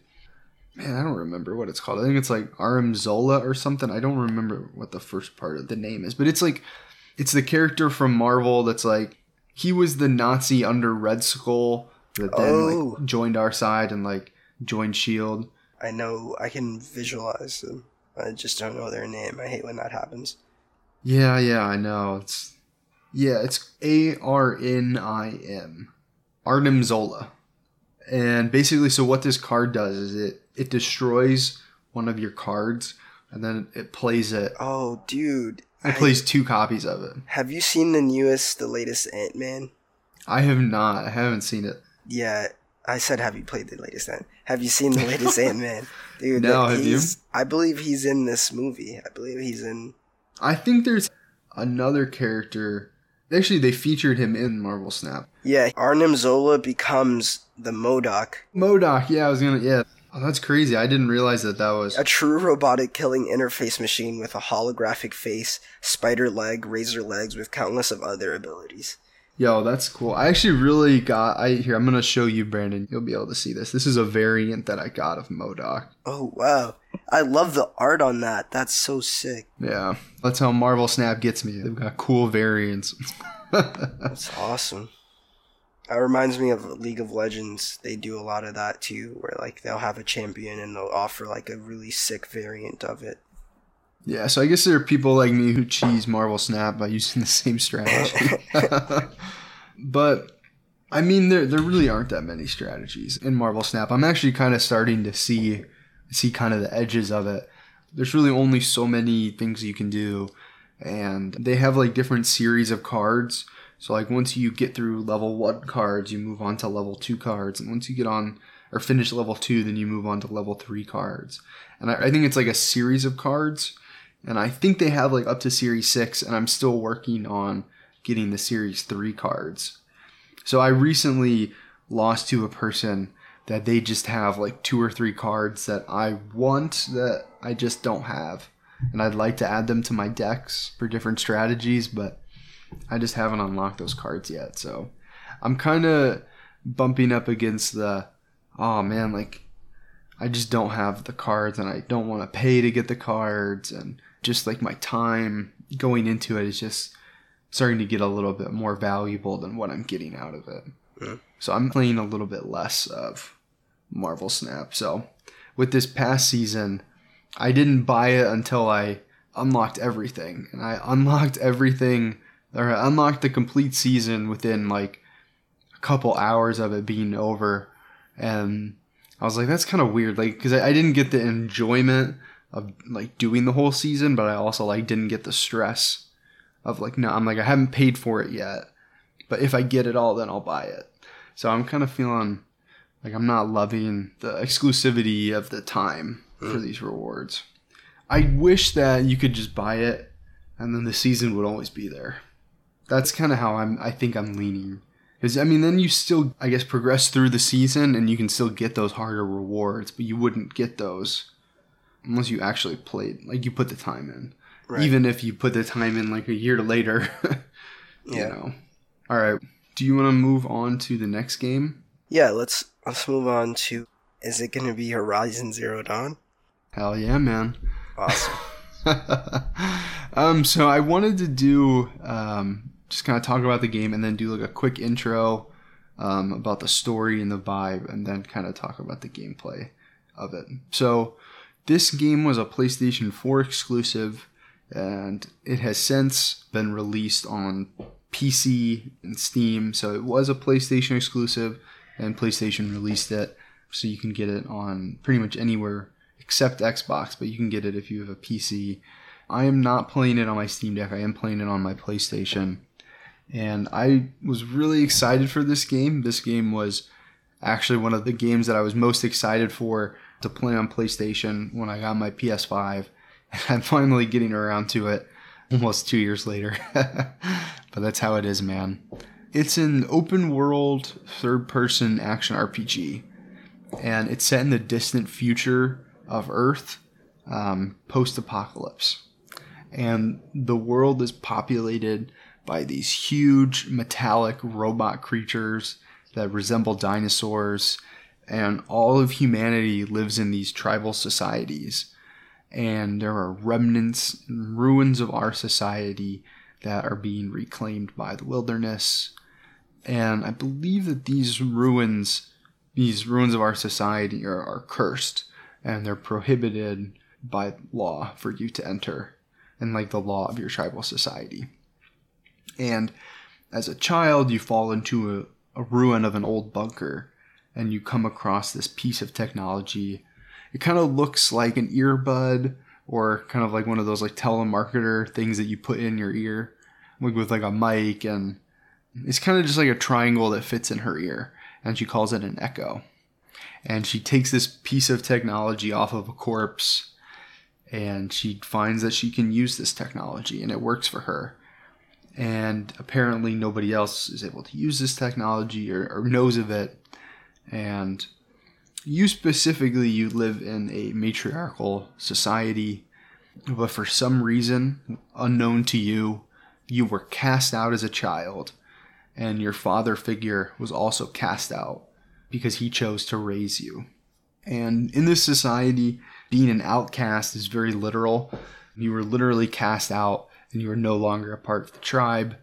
man, I don't remember what it's called. I think it's like Aram Zola or something. I don't remember what the first part of the name is, but it's like it's the character from Marvel that's like he was the Nazi under Red Skull that then Oh. like joined our side and like joined Shield. I know I can visualize them. I just don't know their name. I hate when that happens. Yeah, yeah, I know. It's yeah, it's A R N I M. Arnim Zola. And basically so what this card does is it it destroys one of your cards and then it plays it Oh, dude. it I- plays two copies of it. Have you seen the newest, the latest Ant Man? I have not. I haven't seen it. Yeah, I said, have you played the latest Ant? Have you seen the latest Ant Man? Dude, No, have you? I believe he's in this movie. I believe he's in. I think there's another character. Actually, they featured him in Marvel Snap. Yeah, Arnim Zola becomes the MODOK, MODOK, yeah, I was gonna, yeah. Oh, that's crazy. I didn't realize that that was. a true robotic killing interface machine with a holographic face, spider leg, razor legs, with countless of other abilities. Yo, that's cool. I actually really got. I here. I'm gonna show you, Brandon. You'll be able to see this. This is a variant that I got of MODOK. Oh wow, I love the art on that. That's so sick. Yeah, that's how Marvel Snap gets me. They've got cool variants. That's awesome. That reminds me of League of Legends. They do a lot of that too, where like they'll have a champion and they'll offer like a really sick variant of it. Yeah, so I guess there are people like me who cheese Marvel Snap by using the same strategy. but I mean, there there really aren't that many strategies in Marvel Snap. I'm actually kind of starting to see see kind of the edges of it. There's really only so many things you can do, and they have like different series of cards. So like once you get through level one cards, you move on to level two cards, and once you get on or finish level two, then you move on to level three cards. And I, I think it's like a series of cards, and I think they have like up to series six, and I'm still working on getting the series three cards. So I recently lost to a person that they just have like two or three cards that I want that I just don't have. And I'd like to add them to my decks for different strategies, but I just haven't unlocked those cards yet. So I'm kind of bumping up against the, oh man, like I just don't have the cards and I don't want to pay to get the cards. And just like my time going into it is just starting to get a little bit more valuable than what I'm getting out of it. Mm. So I'm playing a little bit less of Marvel Snap. So with this past season, I didn't buy it until I unlocked everything. And I unlocked everything or I unlocked the complete season within like a couple hours of it being over. And I was like, that's kind of weird. Like, cause I, I didn't get the enjoyment of like doing the whole season, but I also like didn't get the stress of like, no, I'm like, I haven't paid for it yet. But if I get it all, then I'll buy it. So I'm kind of feeling like I'm not loving the exclusivity of the time for mm. these rewards. I wish that you could just buy it and then the season would always be there. That's kind of how I'm I think I'm leaning. Cuz I mean then you still I guess progress through the season and you can still get those harder rewards, but you wouldn't get those unless you actually played like you put the time in. Right. Even if you put the time in like a year later. you Yeah. know. All right. Do you want to move on to the next game? Yeah, let's let's move on to. Is it going to be Horizon Zero Dawn? Hell yeah, man. Awesome. um, so I wanted to do um, just kind of talk about the game and then do like a quick intro um, about the story and the vibe, and then kind of talk about the gameplay of it. So this game was a PlayStation 4 exclusive, and it has since been released on PC and Steam. So it was a PlayStation exclusive, and PlayStation released it, so you can get it on pretty much anywhere except Xbox, but you can get it if you have a PC. I am not playing it on my Steam Deck. I am playing it on my PlayStation. And I was really excited for this game. This game was actually one of the games that I was most excited for to play on PlayStation when I got my PS5. And I'm finally getting around to it almost two years later. but that's how it is, man. It's an open world, third person action RPG. And it's set in the distant future of Earth. um, post apocalypse. And the world is populated by these huge metallic robot creatures that resemble dinosaurs. And all of humanity lives in these tribal societies. And there are remnants and ruins of our society that are being reclaimed by the wilderness. And I believe that these ruins, these ruins of our society, are, are cursed and they're prohibited by law for you to enter and like the law of your tribal society. And as a child, you fall into a, a ruin of an old bunker and you come across this piece of technology. It kind of looks like an earbud or kind of like one of those like telemarketer things that you put in your ear like with like a mic and it's kind of just like a triangle that fits in her ear and she calls it an echo and she takes this piece of technology off of a corpse and she finds that she can use this technology and it works for her and apparently nobody else is able to use this technology or, or knows of it and you specifically you live in a matriarchal society but for some reason unknown to you you were cast out as a child. And your father figure was also cast out because he chose to raise you. And in this society being an outcast is very literal. You were literally cast out and you are no longer a part of the tribe,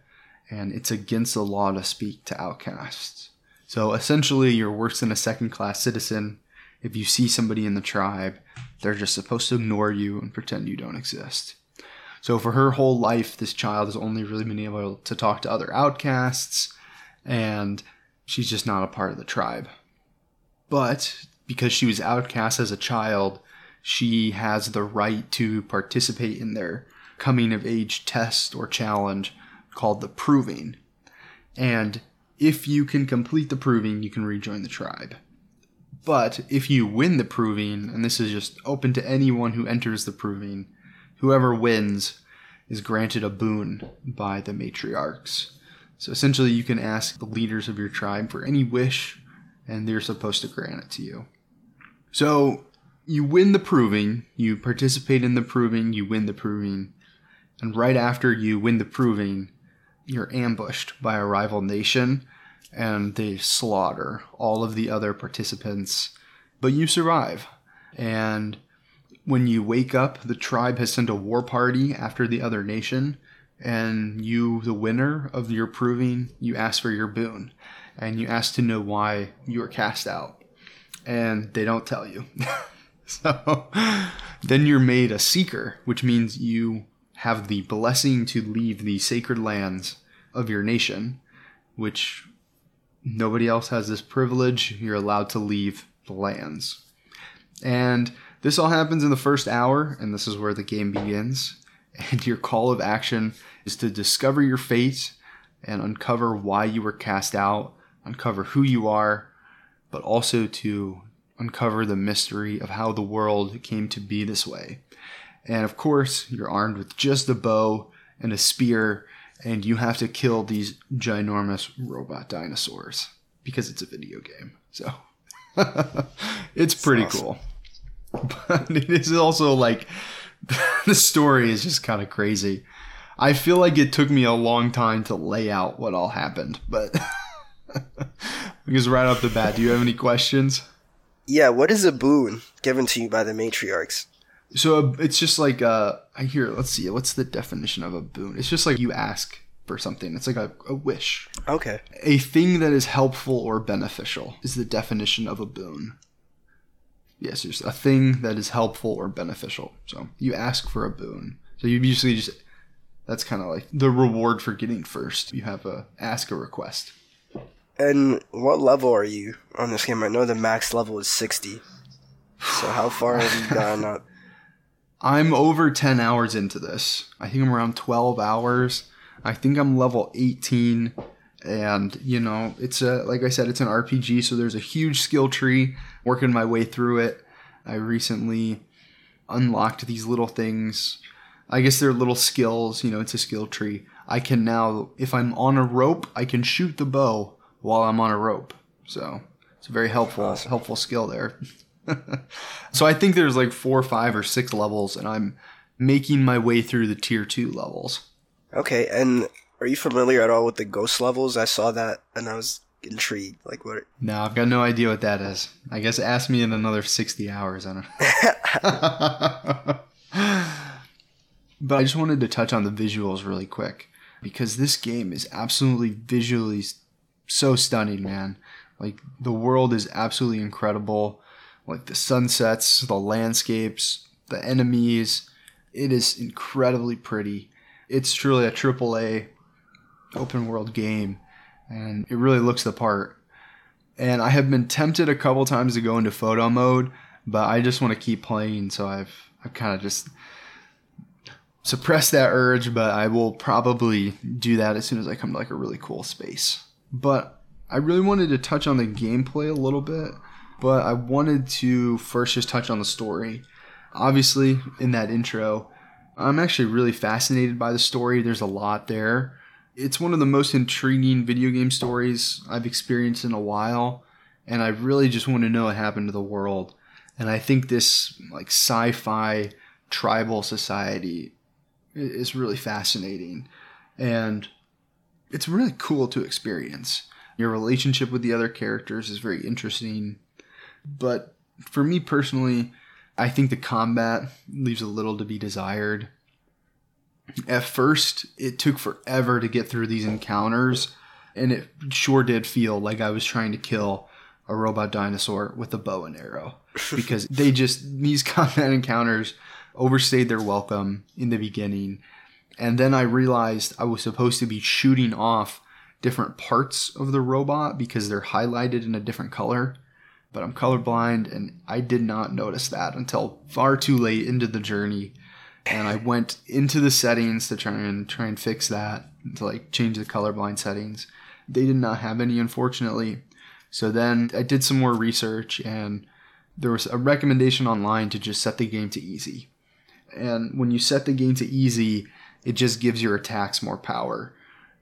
and it's against the law to speak to outcasts. So essentially, you're worse than a second class citizen. If you see somebody in the tribe, they're just supposed to ignore you and pretend you don't exist. So for her whole life, this child has only really been able to talk to other outcasts, and she's just not a part of the tribe. But because she was outcast as a child, she has the right to participate in their coming of age test or challenge called the Proving. And if you can complete the Proving, you can rejoin the tribe. But if you win the Proving, and this is just open to anyone who enters the Proving, whoever wins is granted a boon by the matriarchs. So essentially, you can ask the leaders of your tribe for any wish, and they're supposed to grant it to you. So you win the proving, you participate in the proving, you win the proving, and right after you win the proving, you're ambushed by a rival nation and they slaughter all of the other participants, but you survive. And when you wake up, the tribe has sent a war party after the other nation, and you, the winner of your proving, you ask for your boon, and you ask to know why you were cast out, and they don't tell you. so then you're made a seeker, which means you have the blessing to leave the sacred lands of your nation, which nobody else has this privilege. You're allowed to leave the lands. And this all happens in the first hour, and this is where the game begins. And your call of action is to discover your fate and uncover why you were cast out, uncover who you are, but also to uncover the mystery of how the world came to be this way. And of course, you're armed with just a bow and a spear, and you have to kill these ginormous robot dinosaurs because it's a video game. So it's pretty awesome. cool. But it is also like the story is just kind of crazy. I feel like it took me a long time to lay out what all happened, but because right off the bat, do you have any questions? Yeah, what is a boon given to you by the matriarchs? So it's just like uh, I hear. Let's see. What's the definition of a boon? It's just like you ask for something. It's like a, a wish. Okay. A thing that is helpful or beneficial is the definition of a boon. Yes, just a thing that is helpful or beneficial. So you ask for a boon. So you usually just that's kind of like the reward for getting first. You have a ask a request. And what level are you on this game? I know the max level is sixty. So how far have you gone up? I'm over 10 hours into this. I think I'm around 12 hours. I think I'm level 18 and you know, it's a like I said it's an RPG so there's a huge skill tree working my way through it. I recently unlocked these little things. I guess they're little skills, you know, it's a skill tree. I can now if I'm on a rope, I can shoot the bow while I'm on a rope. So, it's a very helpful awesome. helpful skill there. so I think there's like four, five, or six levels, and I'm making my way through the tier two levels. Okay, and are you familiar at all with the ghost levels? I saw that and I was intrigued. Like what? No, I've got no idea what that is. I guess ask me in another sixty hours. I don't. but I just wanted to touch on the visuals really quick because this game is absolutely visually so stunning, man. Like the world is absolutely incredible. Like the sunsets, the landscapes, the enemies. It is incredibly pretty. It's truly a triple A open world game and it really looks the part. And I have been tempted a couple times to go into photo mode, but I just want to keep playing, so I've I've kind of just suppressed that urge, but I will probably do that as soon as I come to like a really cool space. But I really wanted to touch on the gameplay a little bit, but I wanted to first just touch on the story. Obviously, in that intro, I'm actually really fascinated by the story. There's a lot there. It's one of the most intriguing video game stories I've experienced in a while, and I really just want to know what happened to the world. And I think this like sci-fi tribal society is really fascinating, and it's really cool to experience. Your relationship with the other characters is very interesting, but for me personally, I think the combat leaves a little to be desired. At first, it took forever to get through these encounters, and it sure did feel like I was trying to kill a robot dinosaur with a bow and arrow because they just these combat encounters overstayed their welcome in the beginning. And then I realized I was supposed to be shooting off different parts of the robot because they're highlighted in a different color. But I'm colorblind and I did not notice that until far too late into the journey. And I went into the settings to try and try and fix that to like change the colorblind settings. They did not have any unfortunately. So then I did some more research and there was a recommendation online to just set the game to easy. And when you set the game to easy, it just gives your attacks more power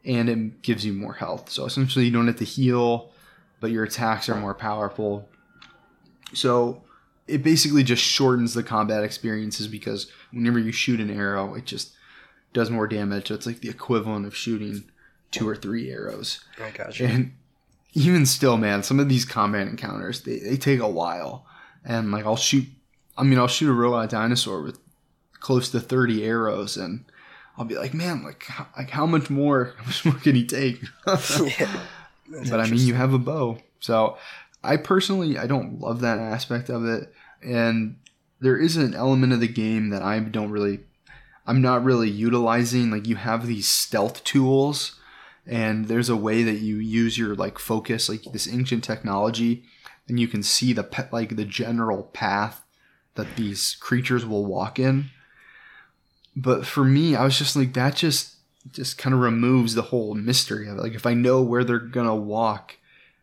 and it gives you more health. So essentially, you don't have to heal, but your attacks are more powerful. So it basically just shortens the combat experiences because whenever you shoot an arrow, it just does more damage. So it's like the equivalent of shooting two or three arrows. I gotcha. And even still, man, some of these combat encounters they, they take a while. And like I'll shoot, I mean, I'll shoot a robot dinosaur with close to 30 arrows and I'll be like, man, like, how, like how much more, how much more can he take? yeah. but I mean, you have a bow. So I personally, I don't love that aspect of it. And there is an element of the game that I don't really, I'm not really utilizing. Like you have these stealth tools and there's a way that you use your like focus, like this ancient technology and you can see the, pe- like the general path that these creatures will walk in but for me, I was just like that just just kind of removes the whole mystery of it. Like if I know where they're gonna walk,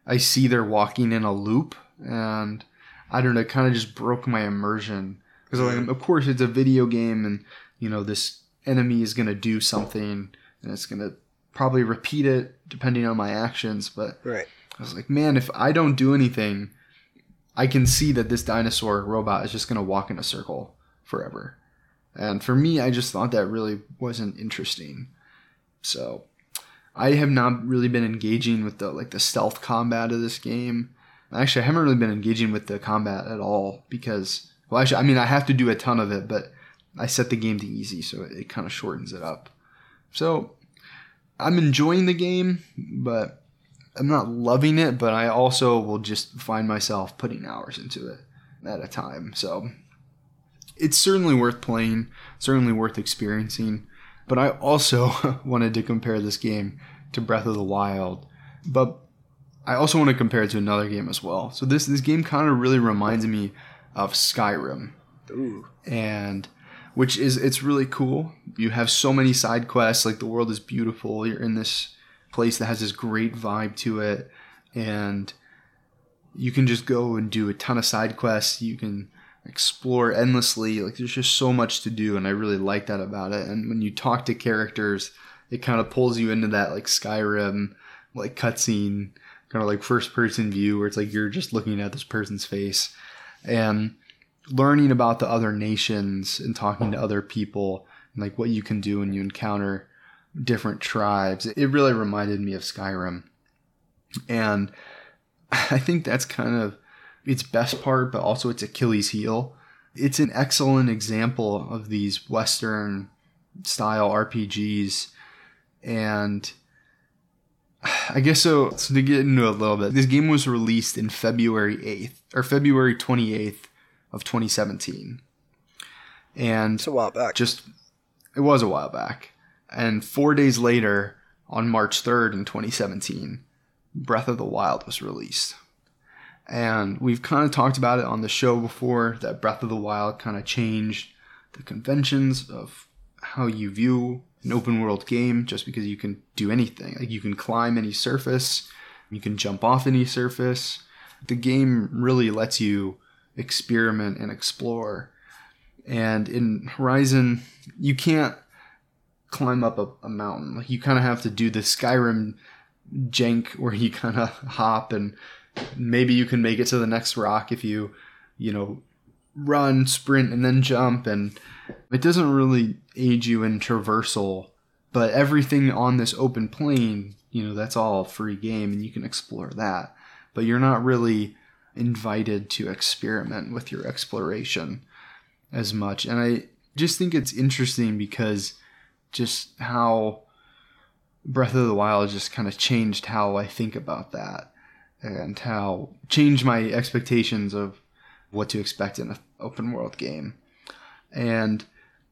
I see they're walking in a loop, and I don't know, it kind of just broke my immersion because like, of course it's a video game, and you know this enemy is gonna do something, and it's gonna probably repeat it depending on my actions. But Right. I was like, man, if I don't do anything, I can see that this dinosaur robot is just gonna walk in a circle forever. And for me, I just thought that really wasn't interesting. So I have not really been engaging with the like the stealth combat of this game. Actually, I haven't really been engaging with the combat at all because well, actually, I mean, I have to do a ton of it, but I set the game to easy, so it, it kind of shortens it up. So I'm enjoying the game, but I'm not loving it. But I also will just find myself putting hours into it at a time. So it's certainly worth playing, certainly worth experiencing. But I also wanted to compare this game to Breath of the Wild. But I also want to compare it to another game as well. So this this game kind of really reminds me of Skyrim. Ooh. And which is it's really cool. You have so many side quests, like the world is beautiful. You're in this place that has this great vibe to it and you can just go and do a ton of side quests. You can explore endlessly. Like there's just so much to do, and I really like that about it. And when you talk to characters, it kind of pulls you into that like Skyrim like cutscene, kind of like first person view, where it's like you're just looking at this person's face. and learning about the other nations and talking to other people and like what you can do when you encounter different tribes. It really reminded me of Skyrim. And I think that's kind of its best part, but also its Achilles heel. It's an excellent example of these Western style RPGs. And I guess so, so to get into a little bit, this game was released in February 8th or February 28th of 2017. And It's a while back. just it was a while back. And 4 days later on March 3rd in 2017, Breath of the Wild was released. And we've kind of talked about it on the show before that Breath of the Wild kind of changed the conventions of how you view an open world game just because you can do anything. Like you can climb any surface, you can jump off any surface. The game really lets you experiment and explore. And in Horizon, you can't climb up a, a mountain. Like you kind of have to do the Skyrim jank where you kind of hop and maybe you can make it to the next rock if you, you know, run, sprint, and then jump. And it doesn't really aid you in traversal, but everything on this open plane, you know, that's all free game and you can explore that. But you're not really invited to experiment with your exploration as much. And I just think it's interesting because just how Breath of the Wild just kind of changed how I think about that and how changed my expectations of what to expect in an open world game. And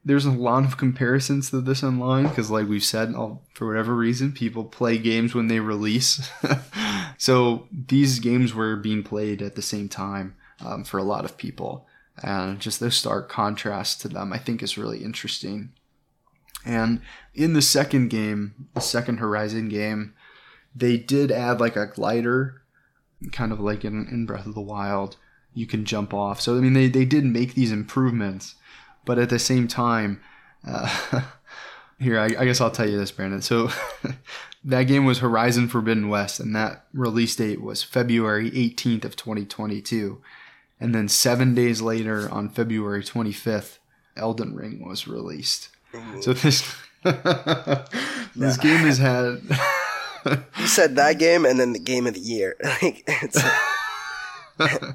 there's a lot of comparisons to this online because, like we've said, for whatever reason, people play games when they release. so these games were being played at the same time um, for a lot of people. And just the stark contrast to them, I think, is really interesting. And in the second game, the second Horizon game, they did add like a glider, kind of like in, in Breath of the Wild. You can jump off. So, I mean, they, they did make these improvements, but at the same time, uh, here, I, I guess I'll tell you this, Brandon. So, that game was Horizon Forbidden West, and that release date was February 18th of 2022. And then seven days later, on February 25th, Elden Ring was released. So this this game has had. You said that game and then the game of the year. like it's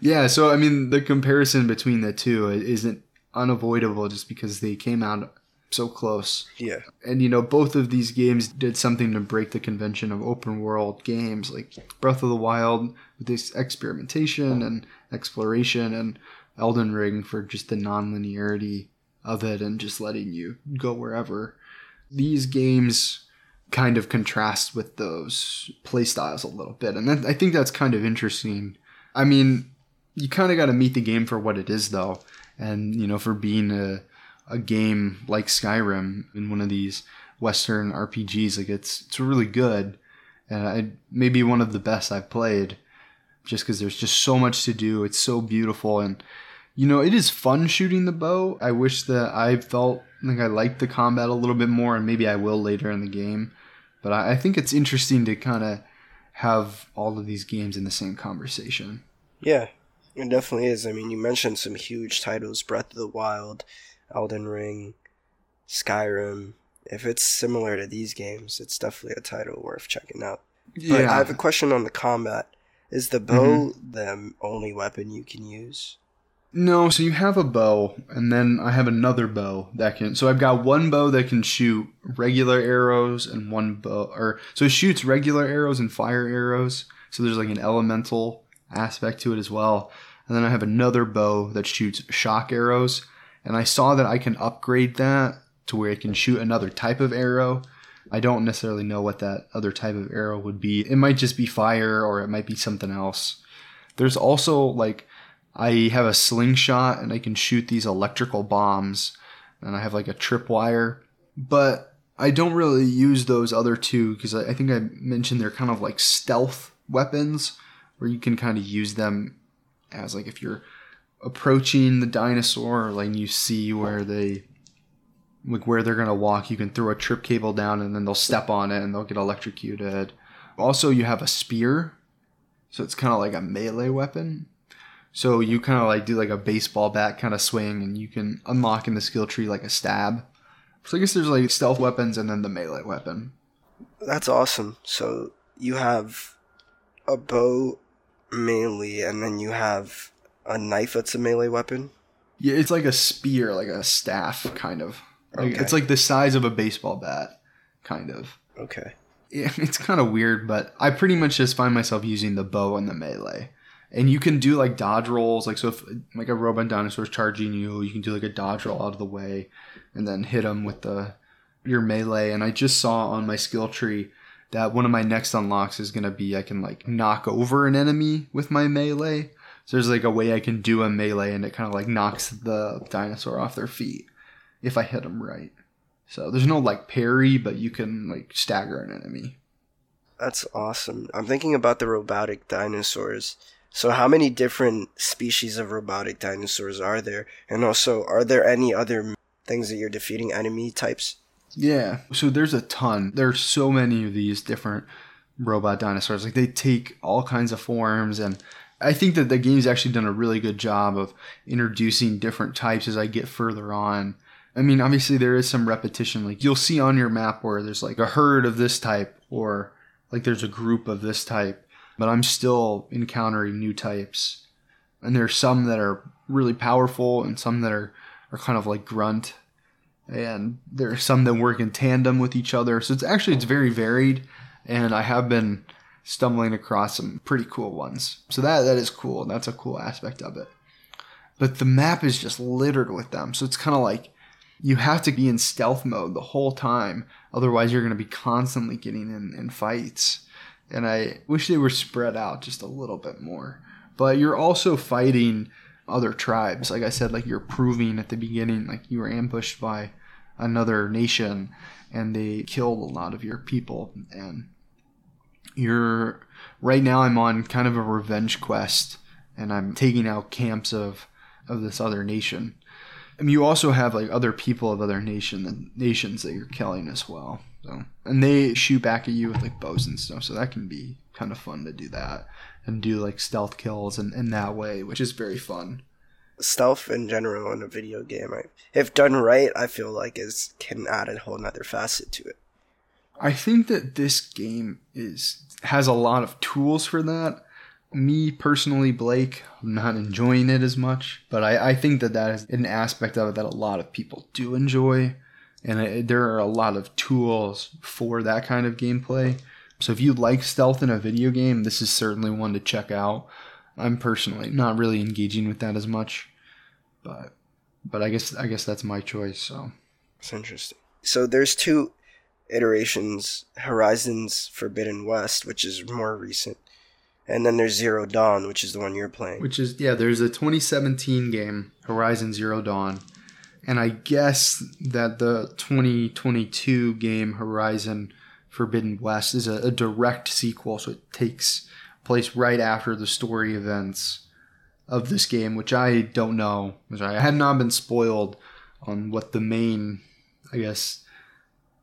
yeah, so I mean the comparison between the two isn't unavoidable just because they came out so close. yeah. And you know, both of these games did something to break the convention of open world games, like Breath of the Wild with this experimentation and exploration, and Elden Ring for just the non-linearity of it and just letting you go wherever. These games kind of contrast with those play styles a little bit, and that, I think that's kind of interesting. I mean, you kind of got to meet the game for what it is, though, and you know, for being a a game like Skyrim in one of these Western RPGs. Like it's it's really good, and I, maybe one of the best I've played, just because there's just so much to do. It's so beautiful, and you know it is fun shooting the bow. I wish that I felt like I liked the combat a little bit more, and maybe I will later in the game. But I, I think it's interesting to kind of have all of these games in the same conversation. Yeah. It definitely is. I mean, you mentioned some huge titles Breath of the Wild, Elden Ring, Skyrim. If it's similar to these games, it's definitely a title worth checking out. But I have a question on the combat. Is the bow mm-hmm. the only weapon you can use? No, so you have a bow, and then I have another bow that can. So I've got one bow that can shoot regular arrows, and one bow, or so it shoots regular arrows and fire arrows. So there's like an elemental aspect to it as well. And then I have another bow that shoots shock arrows, and I saw that I can upgrade that to where it can shoot another type of arrow. I don't necessarily know what that other type of arrow would be. It might just be fire, or it might be something else. There's also like I have a slingshot and I can shoot these electrical bombs, and I have like a tripwire, but I don't really use those other two because I, think I mentioned they're kind of like stealth weapons where you can kind of use them as like if you're approaching the dinosaur, like you see where they like where they're gonna walk, you can throw a trip cable down and then they'll step on it and they'll get electrocuted. Also, you have a spear, so it's kind of like a melee weapon. So you kind of like do like a baseball bat kind of swing, and you can unlock in the skill tree like a stab. So I guess there's like stealth weapons and then the melee weapon. That's awesome. So you have a bow melee, and then you have a knife that's a melee weapon. Yeah, it's like a spear, like a staff, kind of. Like, Okay. It's like the size of a baseball bat, kind of. Okay. Yeah, it's kind of weird, but I pretty much just find myself using the bow and the melee. And you hmm. can do like dodge rolls, like so if like a robot dinosaur's charging you, you can do like a dodge roll out of the way, and then hit them with the your melee. And I just saw on my skill tree that one of my next unlocks is gonna be I can like knock over an enemy with my melee. So there's like a way I can do a melee, and it kind of like knocks the dinosaur off their feet if I hit them right. So there's no like parry, but you can like stagger an enemy. That's awesome. I'm thinking about the robotic dinosaurs. So, how many different species of robotic dinosaurs are there? And also, are there any other things that you're defeating enemy types? Yeah. So there's a ton. There's so many of these different robot dinosaurs. Like they take all kinds of forms and I think that the game's actually done a really good job of introducing different types as I get further on. I mean, obviously there is some repetition. Like you'll see on your map where there's like a herd of this type or like there's a group of this type, but I'm still encountering new types. And there's some that are really powerful and some that are, are kind of like grunt and there are some that work in tandem with each other. So it's actually it's very varied, and I have been stumbling across some pretty cool ones. So that that is cool. That's a cool aspect of it. But the map is just littered with them. So it's kind of like you have to be in stealth mode the whole time. Otherwise, you're going to be constantly getting in, in fights. And I wish they were spread out just a little bit more. But you're also fighting other tribes. Like I said, like you're proving at the beginning, like you were ambushed by another nation and they killed a lot of your people. And you're right now I'm on kind of a revenge quest and I'm taking out camps of of this other nation. And you also have like other people of other nation nations that you're killing as well. So and they shoot back at you with like bows and stuff. So that can be kind of fun to do that and do like stealth kills and in that way, which is very fun. Stealth in general in a video game, I, if done right, I feel like is can add a whole nother facet to it. I think that this game is has a lot of tools for that. Me personally, Blake, I'm not enjoying it as much, but I, I think that that is an aspect of it that a lot of people do enjoy, and it, there are a lot of tools for that kind of gameplay. So if you like stealth in a video game, this is certainly one to check out. I'm personally not really engaging with that as much, but but I guess I guess that's my choice. So It's interesting. So there's two iterations: Horizons Forbidden West, which is more recent, and then there's Zero Dawn, which is the one you're playing. Which is yeah, there's a 2017 game, Horizon Zero Dawn, and I guess that the 2022 game Horizon Forbidden West is a, a direct sequel, so it takes place right after the story events of this game, which I don't know. I had not been spoiled on what the main, I guess,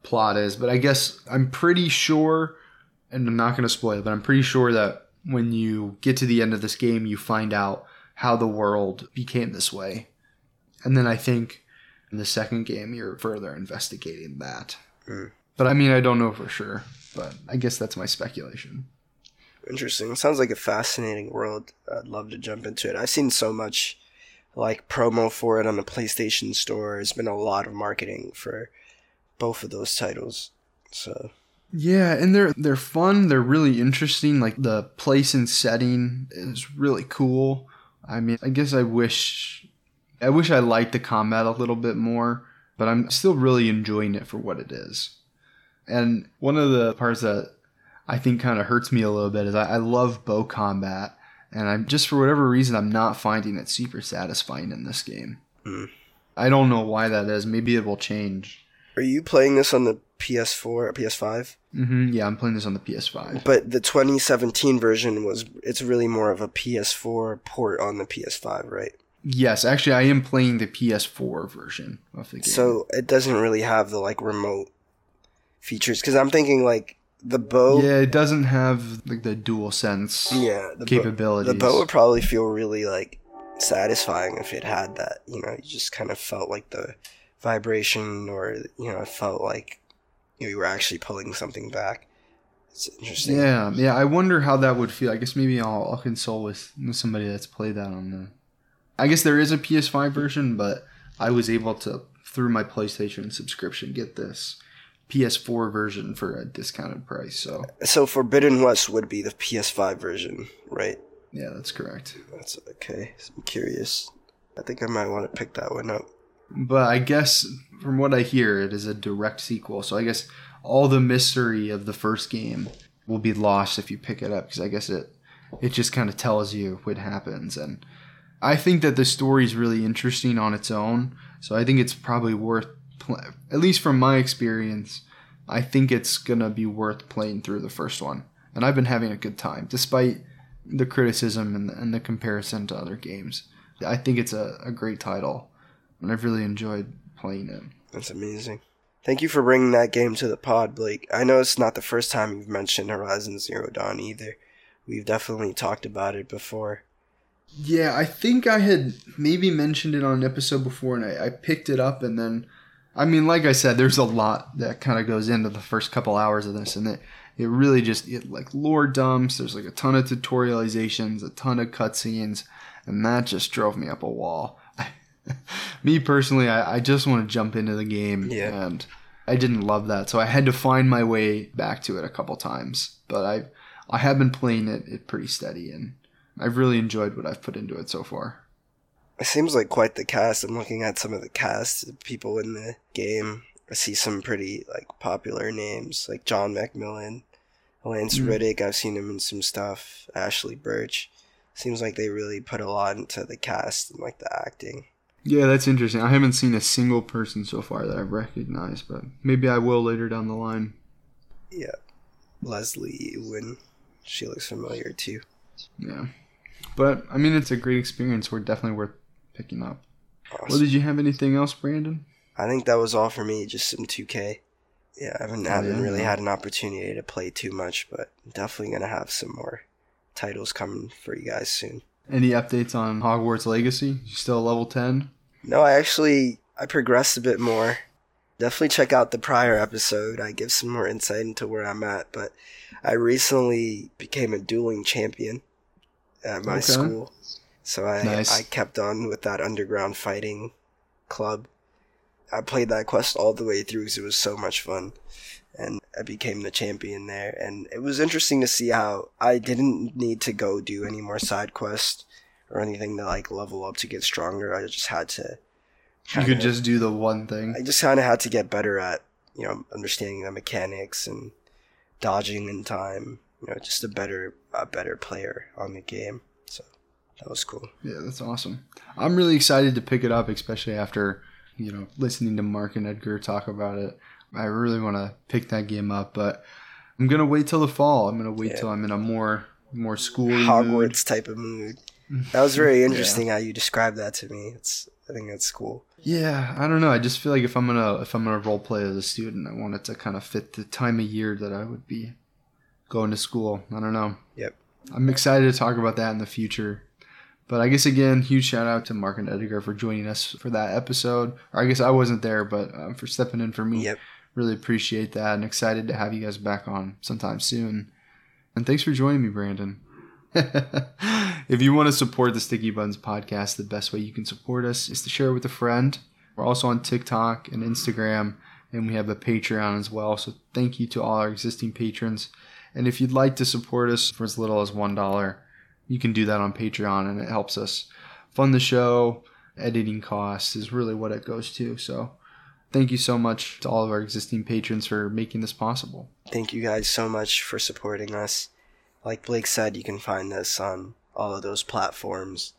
plot is, but I guess I'm pretty sure, and I'm not going to spoil it, but I'm pretty sure that when you get to the end of this game, you find out how the world became this way. And then I think in the second game, you're further investigating that. Mm. But I mean, I don't know for sure, but I guess that's my speculation. Interesting. It sounds like a fascinating world. I'd love to jump into it. I've seen so much like promo for it on the PlayStation Store. There's been a lot of marketing for both of those titles. So Yeah, and they're they're fun. They're really interesting. Like the place and setting is really cool. I mean, I guess I wish I wish I liked the combat a little bit more, but I'm still really enjoying it for what it is. And one of the parts that I think kind of hurts me a little bit is I, I love bow combat, and I'm just for whatever reason I'm not finding it super satisfying in this game. Mm. I don't know why that is. Maybe it will change. are you playing this on the PS4 or PS5? hmm Yeah, I'm playing this on the PS5. But the 2017 version was it's really more of a PS4 port on the PS5, right? Yes, actually, I am playing the PS4 version of the game. So it doesn't really have the like remote features because I'm thinking like The bow. Yeah, it doesn't have like the dual sense Yeah, the capabilities. The bow would probably feel really like satisfying if it had that. You know, you just kind of felt like the vibration, or you know, it felt like you were actually pulling something back. It's interesting. Yeah, yeah. I wonder how that would feel. I guess maybe I'll, I'll consult with somebody that's played that on the. I guess there is a PS5 version, but I was able to through my PlayStation subscription get this PS4 version for a discounted price. So So Forbidden West would be the PS5 version, right? yeah, that's correct. That's okay. I'm curious. I think I might want to pick that one up. But I guess from what I hear, it is a direct sequel. So I guess all the mystery of the first game will be lost if you pick it up because I guess it it just kind of tells you what happens and I think that the story is really interesting on its own. So I think it's probably worth at least from my experience, I think it's to be worth playing through the first one. And I've been having a good time despite the criticism and the, and the comparison to other games. I think it's a, a great title and I've really enjoyed playing it. That's amazing. Thank you for bringing that game to the pod, Blake. I know it's not the first time you've mentioned Horizon Zero Dawn either. We've definitely talked about it before. Yeah, I think I had maybe mentioned it on an episode before, and I, I picked it up, and then, I mean, like I said, there's a lot that kind of goes into the first couple hours of this, and it it really just it like lore dumps. There's like a ton of tutorializations, a ton of cutscenes, and that just drove me up a wall. me personally, I, I just want to jump into the game, Yeah. and I didn't love that, so I had to find my way back to it a couple times. But I I have been playing it, it pretty steady, and I've really enjoyed what I've put into it so far. It seems like quite the cast. I'm looking at some of the cast, people in the game. I see some pretty like popular names like John McMillan, Lance Mm. Reddick. I've seen him in some stuff. Ashly Burch. Seems like they really put a lot into the cast and like the acting. Yeah, that's interesting. I haven't seen a single person so far that I've recognized, but maybe I will later down the line. Yeah, Leslie Ewan. She looks familiar too. Yeah. But I mean it's a great experience. We're definitely worth picking up. Well, did you have anything else, Brandon? I think that was all for me. Just some 2K. Yeah, I haven't, Oh, haven't really had an opportunity to play too much, but definitely gonna have some more titles coming for you guys soon. Any updates on Hogwarts Legacy? You still level 10? No, I actually I progressed a bit more. Definitely check out the prior episode. I give some more insight into where I'm at, but I recently became a dueling champion at my Okay. school. So I Nice. I kept on with that underground fighting club. I played that quest all the way through because it was so much fun. And I became the champion there. And it was interesting to see how I didn't need to go do any more side quests or anything to like level up to get stronger. I just had to You could just do the one thing. I just kind of had to get better at, you know, understanding the mechanics and dodging in time. You know, just a better, a better player on the game. So that was cool. Yeah, that's awesome. I'm really excited to pick it up, especially after you know listening to Mark and Edgar talk about it. I really want to pick that game up, but I'm gonna wait till the fall. I'm gonna wait Yeah. till I'm in a more more school Hogwarts type of mood. That was very interesting how you described that to me. It's, I think that's cool. Yeah, I don't know. I just feel like if I'm gonna if I'm gonna role play as a student, I want it to kind of fit the time of year that I would be going to school. I don't know. Yep. I'm excited to talk about that in the future. But I guess again, huge shout out to Mark and Edgar for joining us for that episode. Or I guess I wasn't there, but um, for stepping in for me. Yep. Really appreciate that and excited to have you guys back on sometime soon. And thanks for joining me, Brandon. if you want to support the Sticky Buttons podcast, the best way you can support us is to share it with a friend. We're also on TikTok and Instagram, and we have a Patreon as well. So thank you to all our existing patrons. And if you'd like to support us for as little as $1, you can do that on Patreon, and it helps us fund the show. Editing costs is really what it goes to. So thank you so much to all of our existing patrons for making this possible. Thank you guys so much for supporting us. Like Blake said, you can find us on all of those platforms.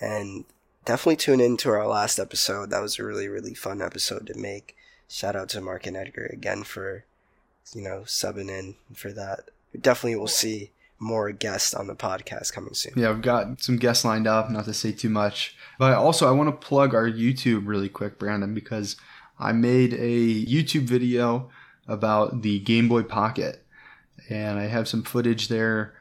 And definitely tune in to our last episode. That was a really, really fun episode to make. Shout out to Mark and Edgar again for, you know, subbing in for that. Definitely we'll see more guests on the podcast coming soon. Yeah, I've got some guests lined up, not to say too much. But also I want to plug our YouTube really quick, Brandon, because I made a YouTube video about the Game Boy Pocket. And I have some footage there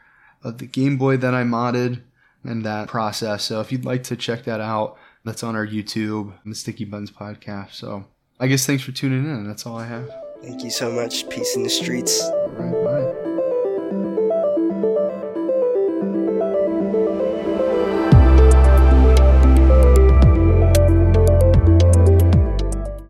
of the Game Boy that I modded and that process. So if you'd like to check that out, that's on our YouTube, the Sticky Buttons podcast. So I guess thanks for tuning in. That's all I have. Thank you so much. Peace in the streets. All right, bye.